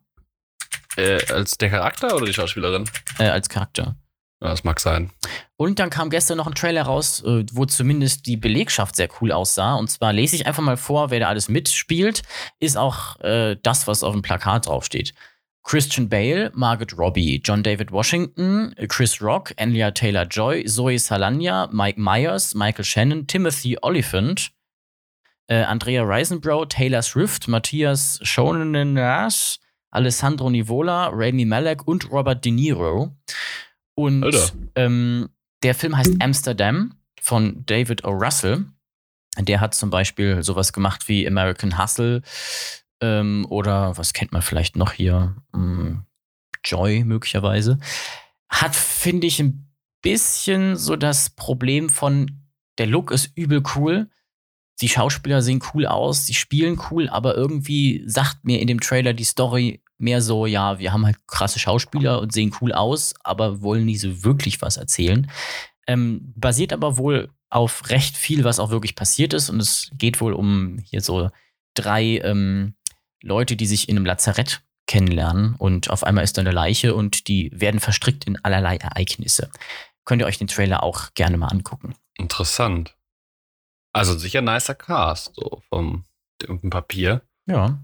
[SPEAKER 2] Äh, als der Charakter oder die Schauspielerin?
[SPEAKER 1] Äh, als Charakter.
[SPEAKER 2] Ja, das mag sein.
[SPEAKER 1] Und dann kam gestern noch ein Trailer raus, äh, wo zumindest die Belegschaft sehr cool aussah. Und zwar lese ich einfach mal vor, wer da alles mitspielt, ist auch äh, das, was auf dem Plakat draufsteht. Christian Bale, Margaret Robbie, John David Washington, Chris Rock, Anya Taylor Joy, Zoe Salanya, Mike Myers, Michael Shannon, Timothy Oliphant, äh, Andrea Risenbrough, Taylor Swift, Matthias Schoenenas, Alessandro Nivola, Rami Malek und Robert De Niro. Und ähm, der Film heißt Amsterdam von David O. Russell. Der hat zum Beispiel sowas gemacht wie American Hustle ähm, oder was kennt man vielleicht noch hier? Hm, Joy möglicherweise. Hat, finde ich, ein bisschen so das Problem von, der Look ist übel cool. Die Schauspieler sehen cool aus, sie spielen cool, aber irgendwie sagt mir in dem Trailer die Story mehr so, ja, wir haben halt krasse Schauspieler und sehen cool aus, aber wollen nie so wirklich was erzählen. Ähm, basiert aber wohl auf recht viel, was auch wirklich passiert ist. Und es geht wohl um hier so drei ähm, Leute, die sich in einem Lazarett kennenlernen. Und auf einmal ist da eine Leiche und die werden verstrickt in allerlei Ereignisse. Könnt ihr euch den Trailer auch gerne mal angucken.
[SPEAKER 2] Interessant. Also sicher nicer Cast, so vom dem Papier.
[SPEAKER 1] Ja.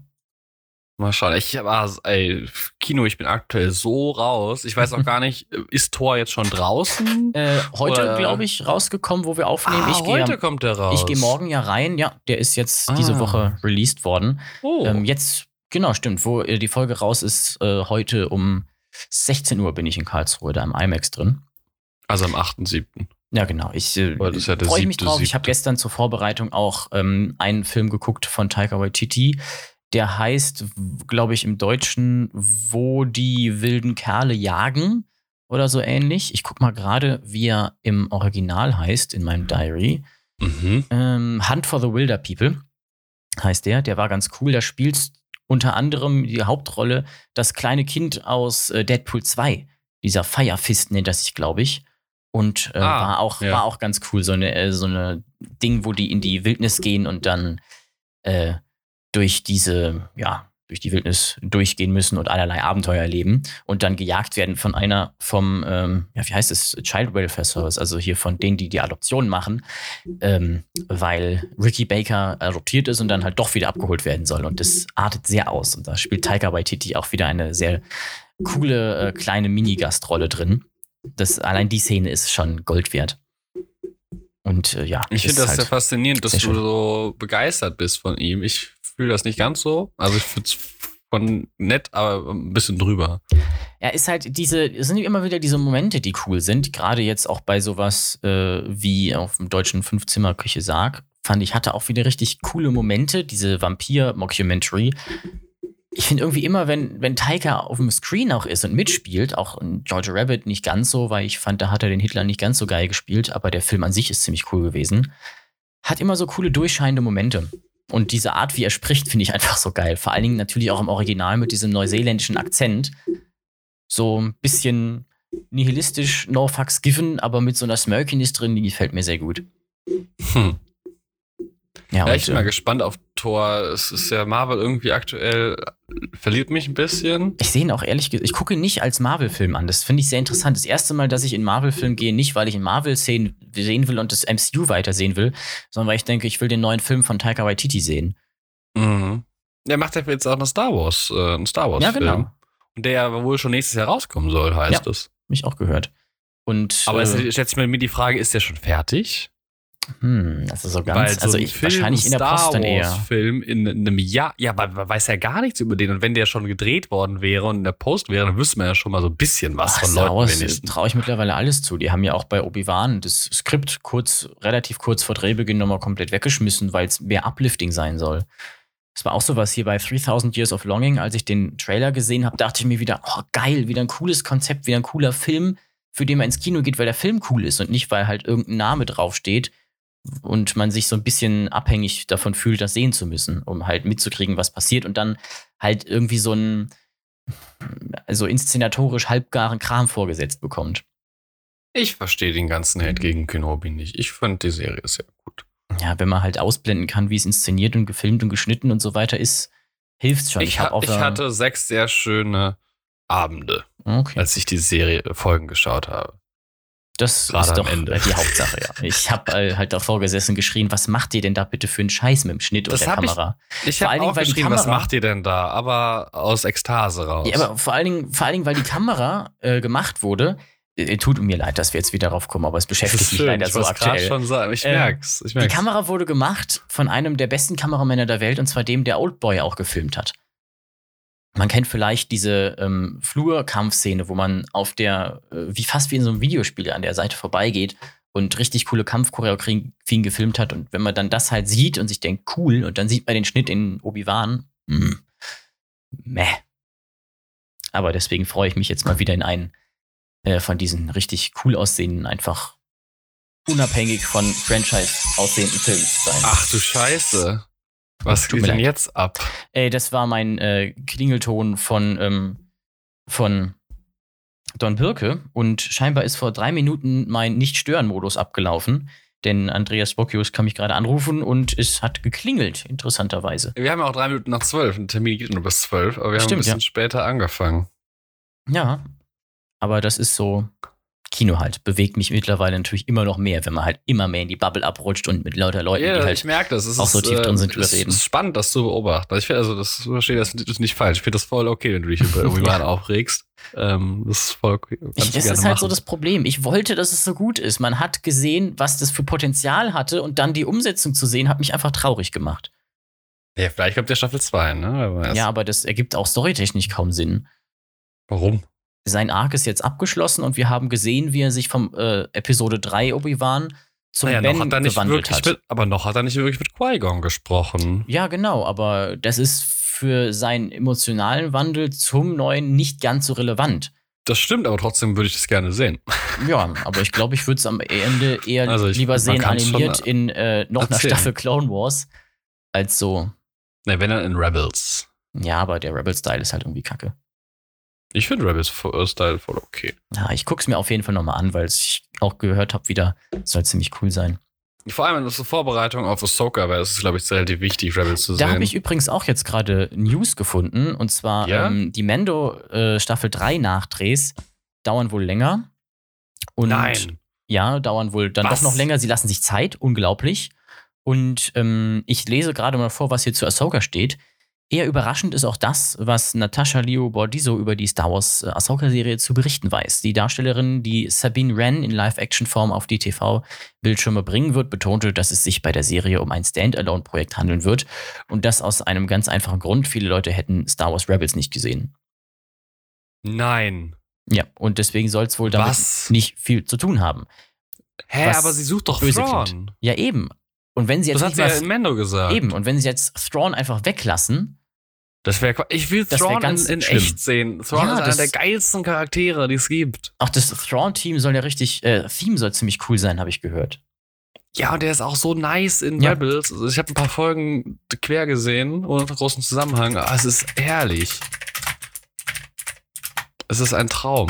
[SPEAKER 2] Mal schauen. Ich war, ey, Kino, ich bin aktuell so raus. Ich weiß auch gar nicht, ist Thor jetzt schon draußen?
[SPEAKER 1] Äh, heute, glaube ich, rausgekommen, wo wir aufnehmen.
[SPEAKER 2] ah,
[SPEAKER 1] ich
[SPEAKER 2] heute
[SPEAKER 1] am-
[SPEAKER 2] kommt der raus.
[SPEAKER 1] ich gehe morgen ja rein. Ja, der ist jetzt
[SPEAKER 2] Ah.
[SPEAKER 1] diese Woche released worden.
[SPEAKER 2] Oh.
[SPEAKER 1] Ähm, jetzt, genau, stimmt, wo äh, die Folge raus ist, äh, heute um 16 Uhr bin ich in Karlsruhe, da im IMAX drin.
[SPEAKER 2] Also am 8.7.
[SPEAKER 1] Ja, genau. Ich äh,
[SPEAKER 2] ja
[SPEAKER 1] freue mich
[SPEAKER 2] siebte,
[SPEAKER 1] drauf. Ich
[SPEAKER 2] siebte.
[SPEAKER 1] habe gestern zur Vorbereitung auch ähm, einen Film geguckt von Taika Waititi. Der heißt, glaube ich, im Deutschen, wo die wilden Kerle jagen oder so ähnlich. Ich guck mal gerade, wie er im Original heißt in meinem Diary.
[SPEAKER 2] Mhm.
[SPEAKER 1] Ähm, Hunt for the Wilder People heißt der. Der war ganz cool. Da spielt unter anderem die Hauptrolle das kleine Kind aus äh, Deadpool 2. Dieser Firefist nennt er sich, glaube ich. Und äh,
[SPEAKER 2] Ah,
[SPEAKER 1] war, auch,
[SPEAKER 2] ja.
[SPEAKER 1] war auch ganz cool. So eine, äh, so eine Ding, wo die in die Wildnis gehen und dann äh, durch diese, ja, durch die Wildnis durchgehen müssen und allerlei Abenteuer erleben und dann gejagt werden von einer vom, ähm, ja, wie heißt es, Child Welfare Service, also hier von denen, die die Adoption machen, ähm, weil Ricky Baker adoptiert ist und dann halt doch wieder abgeholt werden soll. Und das artet sehr aus. Und da spielt Taika Waititi auch wieder eine sehr coole äh, kleine Mini-Gastrolle drin. Das, allein die Szene ist schon Gold wert. Und äh, ja,
[SPEAKER 2] Ich finde das
[SPEAKER 1] halt-
[SPEAKER 2] sehr faszinierend, dass
[SPEAKER 1] sehr
[SPEAKER 2] du so begeistert bist von ihm. Ich fühle das nicht ganz so. Also ich finde es von nett, aber ein bisschen drüber.
[SPEAKER 1] Ja, ist halt diese, es sind immer wieder diese Momente, die cool sind. Gerade jetzt auch bei sowas äh, wie auf dem deutschen Fünfzimmer-Küche Sarg, fand ich, hatte auch wieder richtig coole Momente, diese Vampir-Mockumentary. Ich finde irgendwie immer, wenn, wenn Taika auf dem Screen auch ist und mitspielt, auch in George Rabbit nicht ganz so, weil ich fand, da hat er den Hitler nicht ganz so geil gespielt, aber der Film an sich ist ziemlich cool gewesen. Hat immer so coole durchscheinende Momente. Und diese Art, wie er spricht, finde ich einfach so geil. Vor allen Dingen natürlich auch im Original mit diesem neuseeländischen Akzent. So ein bisschen nihilistisch, no fucks given, aber mit so einer Smirkiness drin, die gefällt mir sehr gut.
[SPEAKER 2] Hm.
[SPEAKER 1] Ja,
[SPEAKER 2] Ja, ich bin mal gespannt auf Thor. Es ist ja Marvel irgendwie aktuell, verliert mich ein bisschen.
[SPEAKER 1] ich sehe ihn auch ehrlich gesagt, ich gucke ihn nicht als Marvel-Film an. Das finde ich sehr interessant. Das erste Mal, dass ich in Marvel-Film gehe, nicht weil ich in Marvel sehen, sehen will und das MCU weitersehen will, sondern weil ich denke, ich will den neuen Film von Taika Waititi sehen.
[SPEAKER 2] Mhm. Der macht ja jetzt auch eine Star Wars, äh, einen Star Wars
[SPEAKER 1] Ja, genau.
[SPEAKER 2] Und der ja wohl schon nächstes Jahr rauskommen soll, heißt
[SPEAKER 1] Ja.
[SPEAKER 2] es.
[SPEAKER 1] Hab ich auch gehört. Und
[SPEAKER 2] Aber
[SPEAKER 1] äh,
[SPEAKER 2] stellt sich mir die Frage, ist der schon fertig?
[SPEAKER 1] Hm, das ist so ganz,
[SPEAKER 2] Weil so
[SPEAKER 1] also ich,
[SPEAKER 2] Film,
[SPEAKER 1] wahrscheinlich in der
[SPEAKER 2] Star
[SPEAKER 1] Post dann eher.
[SPEAKER 2] Wars Film in einem Jahr, ja, man weiß ja gar nichts über den. Und wenn der schon gedreht worden wäre und in der Post wäre, dann wüsste man ja schon mal so ein bisschen was
[SPEAKER 1] Ach,
[SPEAKER 2] von Leuten wenigstens.
[SPEAKER 1] traue ich mittlerweile alles zu. Die haben ja auch bei Obi-Wan das Skript kurz, relativ kurz vor Drehbeginn nochmal komplett weggeschmissen, weil es mehr Uplifting sein soll. Das war auch sowas hier bei 3000 Years of Longing. Als ich den Trailer gesehen habe, dachte ich mir wieder, oh geil, wieder ein cooles Konzept, wieder ein cooler Film, für den man ins Kino geht, weil der Film cool ist und nicht, weil halt irgendein Name draufsteht und man sich so ein bisschen abhängig davon fühlt, das sehen zu müssen, um halt mitzukriegen, was passiert und dann halt irgendwie so ein also inszenatorisch halbgaren Kram vorgesetzt bekommt.
[SPEAKER 2] Ich verstehe den ganzen Hate gegen Kenobi nicht. Ich fand die Serie sehr gut.
[SPEAKER 1] Ja, wenn man halt ausblenden kann, wie es inszeniert und gefilmt und geschnitten und so weiter ist, hilft's schon.
[SPEAKER 2] Ich,
[SPEAKER 1] hab
[SPEAKER 2] ha ich hatte sechs sehr schöne Abende,
[SPEAKER 1] okay.
[SPEAKER 2] als ich die Serie Folgen geschaut habe.
[SPEAKER 1] Das
[SPEAKER 2] gerade
[SPEAKER 1] ist doch
[SPEAKER 2] Ende.
[SPEAKER 1] äh, die Hauptsache, ja. Ich habe äh, halt davor gesessen geschrien, was macht ihr denn da bitte für einen Scheiß mit dem Schnitt
[SPEAKER 2] Das
[SPEAKER 1] und der
[SPEAKER 2] ich-
[SPEAKER 1] Kamera?
[SPEAKER 2] Ich
[SPEAKER 1] Vor
[SPEAKER 2] habe
[SPEAKER 1] Dingen,
[SPEAKER 2] auch
[SPEAKER 1] weil die
[SPEAKER 2] geschrieben, was
[SPEAKER 1] Kamera-
[SPEAKER 2] macht ihr denn da? Aber aus Ekstase raus.
[SPEAKER 1] Ja, aber vor allen Dingen, vor allen Dingen weil die Kamera äh, gemacht wurde, äh, tut mir leid, dass wir jetzt wieder drauf kommen, aber es beschäftigt mich leider
[SPEAKER 2] ich
[SPEAKER 1] so aktuell.
[SPEAKER 2] schon sagen. Ich
[SPEAKER 1] Ähm,
[SPEAKER 2] merk's. Ich
[SPEAKER 1] Die
[SPEAKER 2] merk's.
[SPEAKER 1] Kamera wurde gemacht von einem der besten Kameramänner der Welt, und zwar dem, der Oldboy auch gefilmt hat. Man kennt vielleicht diese ähm, Flurkampfszene, wo man auf der, äh, wie fast wie in so einem Videospiel an der Seite vorbeigeht und richtig coole Kampfchoreografien gefilmt hat. Und wenn man dann das halt sieht und sich denkt, cool, und dann sieht man den Schnitt in Obi-Wan, mm, meh. Aber deswegen freue ich mich jetzt mal wieder in einen äh, von diesen richtig cool aussehenden, einfach unabhängig von Franchise aussehenden Filmen zu sein.
[SPEAKER 2] Ach du Scheiße. Was geht denn jetzt ab?
[SPEAKER 1] Ey, das war mein äh, Klingelton von, ähm, von Don Birke und scheinbar ist vor drei Minuten mein Nicht-Stören-Modus abgelaufen, denn Andreas Bocchius kann mich gerade anrufen und es hat geklingelt, interessanterweise.
[SPEAKER 2] Wir haben ja auch drei Minuten nach zwölf. Ein Termin geht nur bis zwölf, aber wir haben ein
[SPEAKER 1] Stimmt,
[SPEAKER 2] bisschen
[SPEAKER 1] ja.
[SPEAKER 2] später angefangen.
[SPEAKER 1] Ja, aber das ist so Kino halt. Bewegt mich mittlerweile natürlich immer noch mehr, wenn man halt immer mehr in die Bubble abrutscht und mit lauter Leuten,
[SPEAKER 2] Ja,
[SPEAKER 1] die
[SPEAKER 2] ich
[SPEAKER 1] halt.
[SPEAKER 2] merke das. Es
[SPEAKER 1] auch
[SPEAKER 2] ist,
[SPEAKER 1] so tief drin sind,
[SPEAKER 2] äh,
[SPEAKER 1] drüber
[SPEAKER 2] es ist spannend, das zu beobachten. Also ich finde, also das verstehe das ist nicht falsch. Ich finde das voll okay, wenn du dich über Obi-Wan aufregst. Ähm, das ist voll okay.
[SPEAKER 1] Ich, das ist halt so das Problem. Ich wollte, dass es so gut ist. Man hat gesehen, was das für Potenzial hatte und dann die Umsetzung zu sehen, hat mich einfach traurig gemacht.
[SPEAKER 2] Ja, vielleicht kommt ja Staffel 2, ne?
[SPEAKER 1] Ja, aber das ergibt auch storytechnisch kaum Sinn.
[SPEAKER 2] Warum?
[SPEAKER 1] Sein Arc ist jetzt abgeschlossen und wir haben gesehen, wie er sich vom äh, Episode 3 Obi-Wan zum
[SPEAKER 2] Naja,
[SPEAKER 1] Ben gewandelt hat.
[SPEAKER 2] mit, aber noch hat er nicht wirklich mit Qui-Gon gesprochen.
[SPEAKER 1] Ja, genau, aber das ist für seinen emotionalen Wandel zum Neuen nicht ganz so relevant.
[SPEAKER 2] Das stimmt, aber trotzdem würde ich das gerne sehen.
[SPEAKER 1] Ja, aber ich glaube, ich würde es am Ende eher
[SPEAKER 2] Also ich-
[SPEAKER 1] lieber sehen
[SPEAKER 2] schon
[SPEAKER 1] animiert in äh, noch einer
[SPEAKER 2] erzählen.
[SPEAKER 1] Staffel Clone Wars als so.
[SPEAKER 2] Ne, wenn dann in Rebels.
[SPEAKER 1] Ja, aber der Rebel-Style ist halt irgendwie kacke.
[SPEAKER 2] Ich finde Rebels äh, Style voll okay.
[SPEAKER 1] Ja, ich guck's mir auf jeden Fall nochmal an, weil ich auch gehört habe wieder, soll ziemlich cool sein.
[SPEAKER 2] Vor allem in der Vorbereitung auf Ahsoka wäre es, glaube ich, relativ wichtig, Rebels zu
[SPEAKER 1] Da
[SPEAKER 2] sehen.
[SPEAKER 1] habe ich übrigens auch jetzt gerade News gefunden. Und zwar
[SPEAKER 2] Ja?
[SPEAKER 1] ähm, die Mendo äh, Staffel 3 Nachdrehs dauern wohl länger. Und
[SPEAKER 2] Nein.
[SPEAKER 1] Ja, dauern wohl dann
[SPEAKER 2] Was?
[SPEAKER 1] doch noch länger. Sie lassen sich Zeit, unglaublich. Und ähm, ich lese gerade mal vor, was hier zu Ahsoka steht. Eher überraschend ist auch das, was Natascha Leo Bordizo über die Star Wars äh, Ahsoka-Serie zu berichten weiß. Die Darstellerin, die Sabine Wren in Live-Action-Form auf die TV-Bildschirme bringen wird, betonte, dass es sich bei der Serie um ein Standalone-Projekt handeln wird. Und das aus einem ganz einfachen Grund. Viele Leute hätten Star Wars Rebels nicht gesehen.
[SPEAKER 2] Nein.
[SPEAKER 1] Ja, und deswegen soll es wohl damit
[SPEAKER 2] Was?
[SPEAKER 1] nicht viel zu tun haben.
[SPEAKER 2] Hä, aber sie sucht doch Thrawn.
[SPEAKER 1] Ja, eben. Und wenn sie jetzt
[SPEAKER 2] Das hat sie ja in Mendo gesagt.
[SPEAKER 1] Eben, und wenn sie jetzt Thrawn einfach weglassen,
[SPEAKER 2] Das wäre Ich will Thrawn in,
[SPEAKER 1] ganz
[SPEAKER 2] in
[SPEAKER 1] schlimm.
[SPEAKER 2] echt sehen. Thrawn
[SPEAKER 1] Ja,
[SPEAKER 2] ist einer der geilsten Charaktere, die es gibt.
[SPEAKER 1] auch das Thrawn-Team soll ja richtig, äh, Theme soll ziemlich cool sein, habe ich gehört.
[SPEAKER 2] Ja, und der ist auch so nice in
[SPEAKER 1] Ja.
[SPEAKER 2] Rebels. Also ich habe ein paar Folgen quer gesehen, ohne großen Zusammenhang. Ah, es ist herrlich. Es ist ein Traum.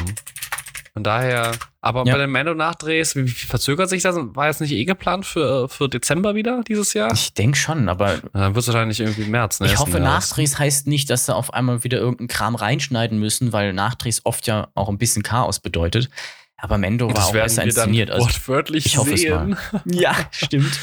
[SPEAKER 2] Von daher, aber
[SPEAKER 1] Ja.
[SPEAKER 2] bei den Mando-Nachdrehs, wie, wie verzögert sich das? War jetzt nicht eh geplant für, für Dezember wieder dieses Jahr?
[SPEAKER 1] Ich denke schon, aber
[SPEAKER 2] Dann wird es wahrscheinlich irgendwie März. Ne,
[SPEAKER 1] ich hoffe. Nachdrehs heißt nicht, dass sie auf einmal wieder irgendeinen Kram reinschneiden müssen, weil Nachdrehs oft ja auch ein bisschen Chaos bedeutet. Aber Mendo war
[SPEAKER 2] Das
[SPEAKER 1] auch besser
[SPEAKER 2] wir dann
[SPEAKER 1] inszeniert. Also,
[SPEAKER 2] wortwörtlich
[SPEAKER 1] ich hoffe es
[SPEAKER 2] sehen.
[SPEAKER 1] ja, stimmt.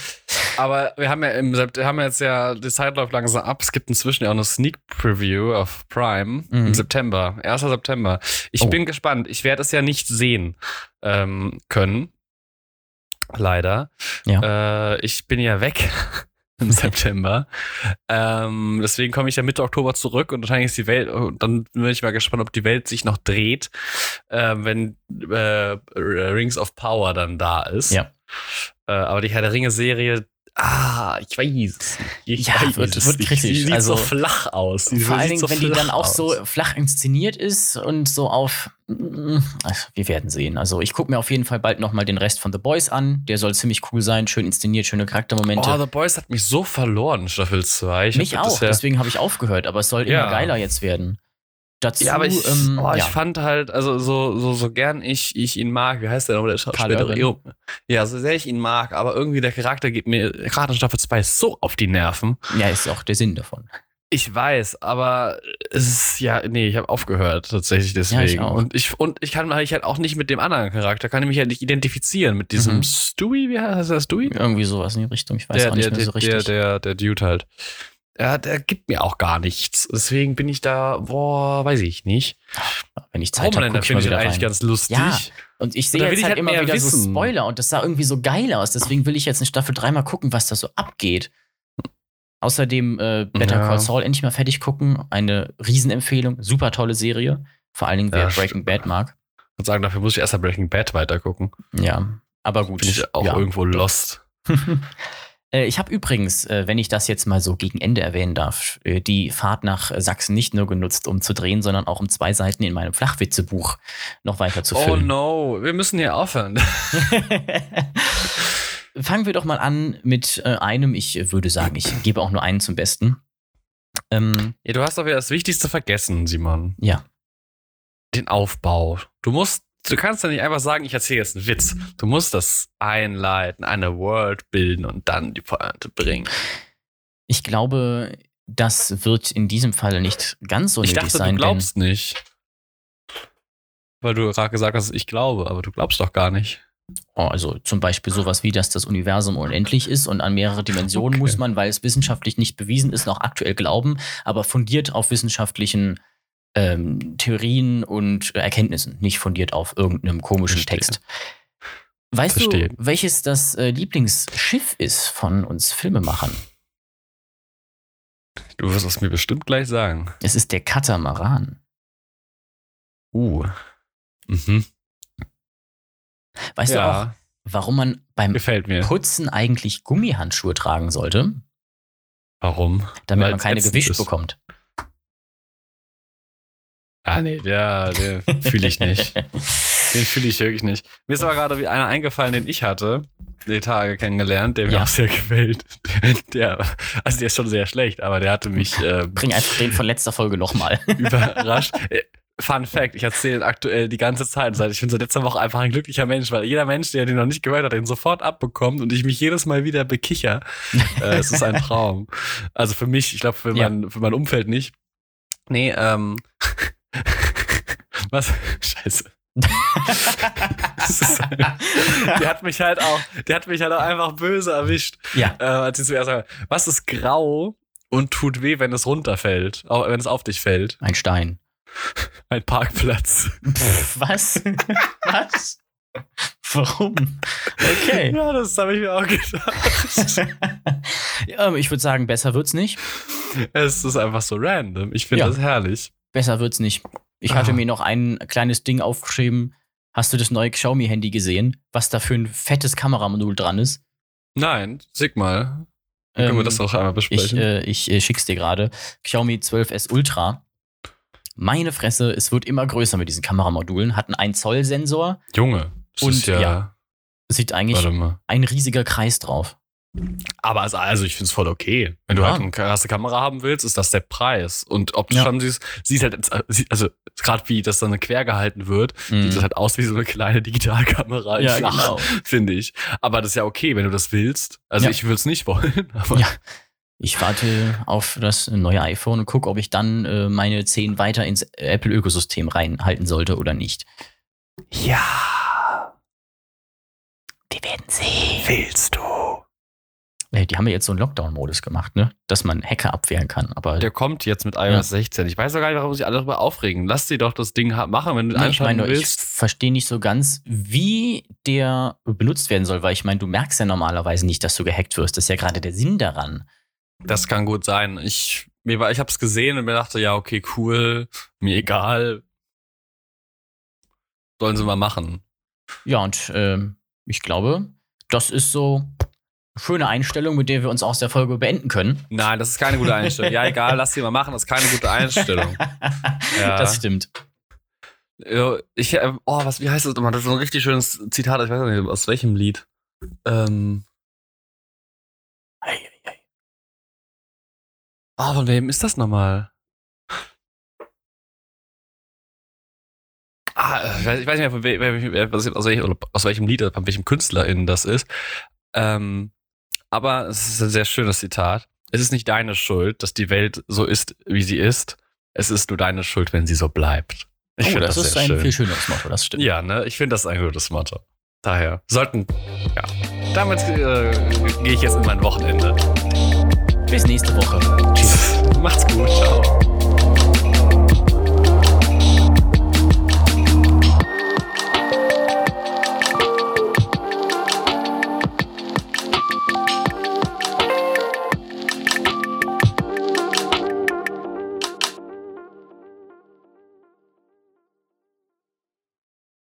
[SPEAKER 2] Aber wir haben ja im Sept- wir haben jetzt ja, die Zeit läuft langsam ab. Es gibt inzwischen ja auch eine Sneak Preview auf Prime
[SPEAKER 1] Mhm.
[SPEAKER 2] im September, 1. September. Ich
[SPEAKER 1] Oh.
[SPEAKER 2] bin gespannt. Ich werde es ja nicht sehen ähm, können. Leider. Äh, ich bin ja weg im September. ähm, deswegen komme ich ja Mitte Oktober zurück und wahrscheinlich ist die Welt, und dann bin ich mal gespannt, ob die Welt sich noch dreht, äh, wenn äh, Rings of Power dann da ist.
[SPEAKER 1] Ja.
[SPEAKER 2] Äh, aber die Herr der Ringe-Serie, ah, ich weiß es nicht. Ich
[SPEAKER 1] Ja,
[SPEAKER 2] weiß
[SPEAKER 1] wird-
[SPEAKER 2] es
[SPEAKER 1] wird
[SPEAKER 2] nicht.
[SPEAKER 1] kritisch.
[SPEAKER 2] Sieht
[SPEAKER 1] Also,
[SPEAKER 2] so flach aus. Die
[SPEAKER 1] Vor allen Dingen,
[SPEAKER 2] so
[SPEAKER 1] wenn die dann auch
[SPEAKER 2] aus.
[SPEAKER 1] so flach inszeniert ist und so auf. Also, wir werden sehen. Also, ich gucke mir auf jeden Fall bald nochmal den Rest von The Boys an. Der soll ziemlich cool sein, schön inszeniert, schöne Charaktermomente.
[SPEAKER 2] Oh, The Boys hat mich so verloren, Staffel 2. Ich
[SPEAKER 1] Mich auch, deswegen habe ich aufgehört, aber es soll
[SPEAKER 2] Ja.
[SPEAKER 1] immer geiler jetzt werden. Dazu,
[SPEAKER 2] ja, aber ich,
[SPEAKER 1] ähm,
[SPEAKER 2] oh, ich
[SPEAKER 1] ja.
[SPEAKER 2] fand halt, also so, so, so gern ich, ich ihn mag, wie heißt der nochmal, der Schauspieler? Ja, so sehr ich ihn mag, aber irgendwie der Charakter geht mir gerade in Staffel 2 so auf die Nerven.
[SPEAKER 1] ja, ist auch der Sinn davon.
[SPEAKER 2] Ich weiß, aber es ist ja, nee, ich habe aufgehört tatsächlich
[SPEAKER 1] Ja, ich
[SPEAKER 2] deswegen. und ich und ich kann mich halt auch nicht mit dem anderen Charakter, kann ich mich halt nicht identifizieren mit diesem
[SPEAKER 1] Mhm.
[SPEAKER 2] Stewie, wie heißt das Stewie?
[SPEAKER 1] Irgendwie sowas in die Richtung. Ich weiß
[SPEAKER 2] der,
[SPEAKER 1] auch nicht
[SPEAKER 2] der,
[SPEAKER 1] mehr so richtig.
[SPEAKER 2] der, der, der Dude halt. Ja, der gibt mir auch gar nichts. Deswegen bin ich da, boah, weiß ich nicht.
[SPEAKER 1] Wenn ich Zeit habe, gucke ich mal
[SPEAKER 2] finde ich
[SPEAKER 1] wieder
[SPEAKER 2] eigentlich
[SPEAKER 1] rein.
[SPEAKER 2] ganz lustig.
[SPEAKER 1] Ja. Und ich sehe jetzt
[SPEAKER 2] ich
[SPEAKER 1] halt
[SPEAKER 2] halt
[SPEAKER 1] immer wieder so
[SPEAKER 2] wissen.
[SPEAKER 1] Spoiler und das sah irgendwie so geil aus. Deswegen will ich jetzt in Staffel 3 mal gucken, was da so abgeht. Außerdem äh, Better
[SPEAKER 2] Ja.
[SPEAKER 1] Call Saul endlich mal fertig gucken. Eine Riesenempfehlung. Super tolle Serie. Vor allen Dingen, wer
[SPEAKER 2] Ja,
[SPEAKER 1] Breaking Bad mag.
[SPEAKER 2] Ich würde sagen, dafür muss ich erst mal Breaking Bad weitergucken.
[SPEAKER 1] Ja, aber gut.
[SPEAKER 2] Bin ich auch
[SPEAKER 1] ja.
[SPEAKER 2] irgendwo lost.
[SPEAKER 1] Äh, Ich habe übrigens, äh, wenn ich das jetzt mal so gegen Ende erwähnen darf, äh, die Fahrt nach Sachsen nicht nur genutzt, um zu drehen, sondern auch um zwei Seiten in meinem Flachwitzebuch noch weiter zu
[SPEAKER 2] Oh
[SPEAKER 1] füllen.
[SPEAKER 2] no, wir müssen hier aufhören.
[SPEAKER 1] Fangen wir doch mal an mit einem, ich würde sagen, ich gebe auch nur einen zum Besten. Ähm,
[SPEAKER 2] Ja, du hast aber das Wichtigste vergessen, Simon.
[SPEAKER 1] ja,
[SPEAKER 2] Den Aufbau. Du musst, du kannst ja nicht einfach sagen, ich erzähle jetzt einen Witz. Du musst das einleiten, eine World bilden und dann die Pointe bringen.
[SPEAKER 1] ich glaube, das wird in diesem Fall nicht ganz so
[SPEAKER 2] ich
[SPEAKER 1] nötig
[SPEAKER 2] dachte,
[SPEAKER 1] sein.
[SPEAKER 2] du glaubst nicht. Weil du gerade gesagt hast, ich glaube, aber du glaubst doch gar nicht.
[SPEAKER 1] Oh, also zum Beispiel sowas wie, dass das Universum unendlich ist und an mehrere Dimensionen
[SPEAKER 2] Okay.
[SPEAKER 1] muss man, weil es wissenschaftlich nicht bewiesen ist, noch aktuell glauben, aber fundiert auf wissenschaftlichen ähm, Theorien und Erkenntnissen, nicht fundiert auf irgendeinem komischen
[SPEAKER 2] Verstehe.
[SPEAKER 1] Text. Weißt
[SPEAKER 2] Verstehe.
[SPEAKER 1] du, welches das äh, Lieblingsschiff ist von uns Filmemachern?
[SPEAKER 2] Du wirst es mir bestimmt gleich sagen.
[SPEAKER 1] Es ist der Katamaran.
[SPEAKER 2] Uh. Mhm.
[SPEAKER 1] Weißt du auch,
[SPEAKER 2] Ja,
[SPEAKER 1] warum man beim. Putzen eigentlich Gummihandschuhe tragen sollte?
[SPEAKER 2] Warum?
[SPEAKER 1] Damit
[SPEAKER 2] Weil's
[SPEAKER 1] man keine
[SPEAKER 2] ist.
[SPEAKER 1] bekommt.
[SPEAKER 2] Ah, nee, der, der fühle ich nicht. Den fühle ich wirklich nicht. Mir ist aber gerade wie einer eingefallen, den ich hatte, die Tage kennengelernt, der mir
[SPEAKER 1] Ja.
[SPEAKER 2] auch sehr gefällt. Der, also der ist schon sehr schlecht, aber der hatte mich äh,
[SPEAKER 1] Bring einfach den von letzter Folge nochmal.
[SPEAKER 2] überrascht. Äh, Fun Fact, ich erzähle aktuell die ganze Zeit. Seit- Ich bin seit letzter Woche einfach ein glücklicher Mensch, weil jeder Mensch, der den noch nicht gehört hat, den sofort abbekommt und ich mich jedes Mal wieder bekicher. äh, es ist ein Traum. Also für mich, ich glaube für,
[SPEAKER 1] Ja.
[SPEAKER 2] mein, für mein Umfeld nicht. Nee, ähm. Was? Scheiße. Der hat mich halt auch, der hat mich halt auch einfach böse erwischt.
[SPEAKER 1] ja,
[SPEAKER 2] Äh, als ich zuerst sage, was ist grau und tut weh, wenn es runterfällt, auch wenn es auf dich fällt?
[SPEAKER 1] ein Stein.
[SPEAKER 2] Ein Parkplatz.
[SPEAKER 1] Pff, was? was? Warum? Okay.
[SPEAKER 2] Ja, das habe ich mir auch gedacht.
[SPEAKER 1] ja, ich würde sagen, besser wird's nicht.
[SPEAKER 2] es ist einfach so random. Ich finde
[SPEAKER 1] Ja.
[SPEAKER 2] das herrlich.
[SPEAKER 1] Besser wird's nicht. Ich hatte
[SPEAKER 2] Ah.
[SPEAKER 1] mir noch ein kleines Ding aufgeschrieben. Hast du das neue Xiaomi-Handy gesehen? Was da für ein fettes Kameramodul dran ist?
[SPEAKER 2] Nein, sag mal. Dann können wir
[SPEAKER 1] Ähm,
[SPEAKER 2] das auch einmal
[SPEAKER 1] Ich,
[SPEAKER 2] besprechen?
[SPEAKER 1] äh, ich äh, schick's dir gerade. Xiaomi 12S Ultra. Meine Fresse, es wird immer größer mit diesen Kameramodulen. Hat einen 1 Zoll Sensor.
[SPEAKER 2] Junge, das
[SPEAKER 1] und
[SPEAKER 2] ist ja.
[SPEAKER 1] ja, Sieht eigentlich ein riesiger Kreis drauf.
[SPEAKER 2] Aber also, also ich finde es voll okay. Wenn du
[SPEAKER 1] Ja.
[SPEAKER 2] halt eine krasse Kamera haben willst, ist das der Preis. Und ob du
[SPEAKER 1] Ja.
[SPEAKER 2] schon siehst, siehst halt, äh, also gerade wie das dann quer gehalten wird,
[SPEAKER 1] Mhm.
[SPEAKER 2] sieht das halt aus wie so eine kleine Digitalkamera.
[SPEAKER 1] Ja,
[SPEAKER 2] flach,
[SPEAKER 1] genau.
[SPEAKER 2] Finde ich. Aber das ist ja okay, wenn du das willst. Also
[SPEAKER 1] Ja.
[SPEAKER 2] ich würde es nicht wollen.
[SPEAKER 1] Ja. Ich warte auf das neue iPhone und gucke, ob ich dann äh, meine 10 weiter ins Apple-Ökosystem reinhalten sollte oder nicht.
[SPEAKER 2] ja,
[SPEAKER 1] Wir werden sehen.
[SPEAKER 2] willst du.
[SPEAKER 1] Äh, Die haben ja jetzt so einen Lockdown-Modus gemacht, ne? Dass man Hacker abwehren kann. Aber
[SPEAKER 2] Der kommt jetzt mit iOS 16. Ich weiß doch gar nicht, warum sich alle darüber aufregen. Lass sie doch das Ding machen, wenn du
[SPEAKER 1] Nee, ich meine, ich
[SPEAKER 2] willst.
[SPEAKER 1] verstehe nicht so ganz, wie der benutzt werden soll, weil ich meine, du merkst ja normalerweise nicht, dass du gehackt wirst. Das ist ja gerade der Sinn daran.
[SPEAKER 2] Das kann gut sein. Ich, mir war, ich habe es gesehen und mir dachte, ja, okay, cool, mir egal. Sollen sie mal machen.
[SPEAKER 1] Ja, und ähm, ich glaube, das ist so schöne Einstellung, mit der wir uns aus der Folge beenden können.
[SPEAKER 2] Nein, das ist keine gute Einstellung. ja, egal, lass sie mal machen, das ist keine gute Einstellung. Ja.
[SPEAKER 1] Das stimmt.
[SPEAKER 2] Ich, äh, oh, was, wie heißt das nochmal? Das ist so ein richtig schönes Zitat, ich weiß nicht, aus welchem Lied. Ähm,
[SPEAKER 1] Ei, ei, ei.
[SPEAKER 2] oh, von wem ist das nochmal? Ah, äh, ich weiß, ich weiß nicht mehr, von we, we, we, was- aus, welchem, aus welchem Lied, oder von welchem KünstlerInnen das ist. Ähm, aber es ist ein sehr schönes Zitat. Es ist nicht deine Schuld, dass die Welt so ist, wie sie ist. Es ist nur deine Schuld, wenn sie so bleibt. Ich
[SPEAKER 1] oh,
[SPEAKER 2] find
[SPEAKER 1] das, ist
[SPEAKER 2] sehr
[SPEAKER 1] ein
[SPEAKER 2] schön.
[SPEAKER 1] viel schöneres Motto, das stimmt.
[SPEAKER 2] Ja, ne? Ich finde das ein gutes Motto. Daher sollten, ja. Damit äh, gehe ich jetzt in mein Wochenende.
[SPEAKER 1] Bis nächste Woche. Tschüss.
[SPEAKER 2] Macht's gut.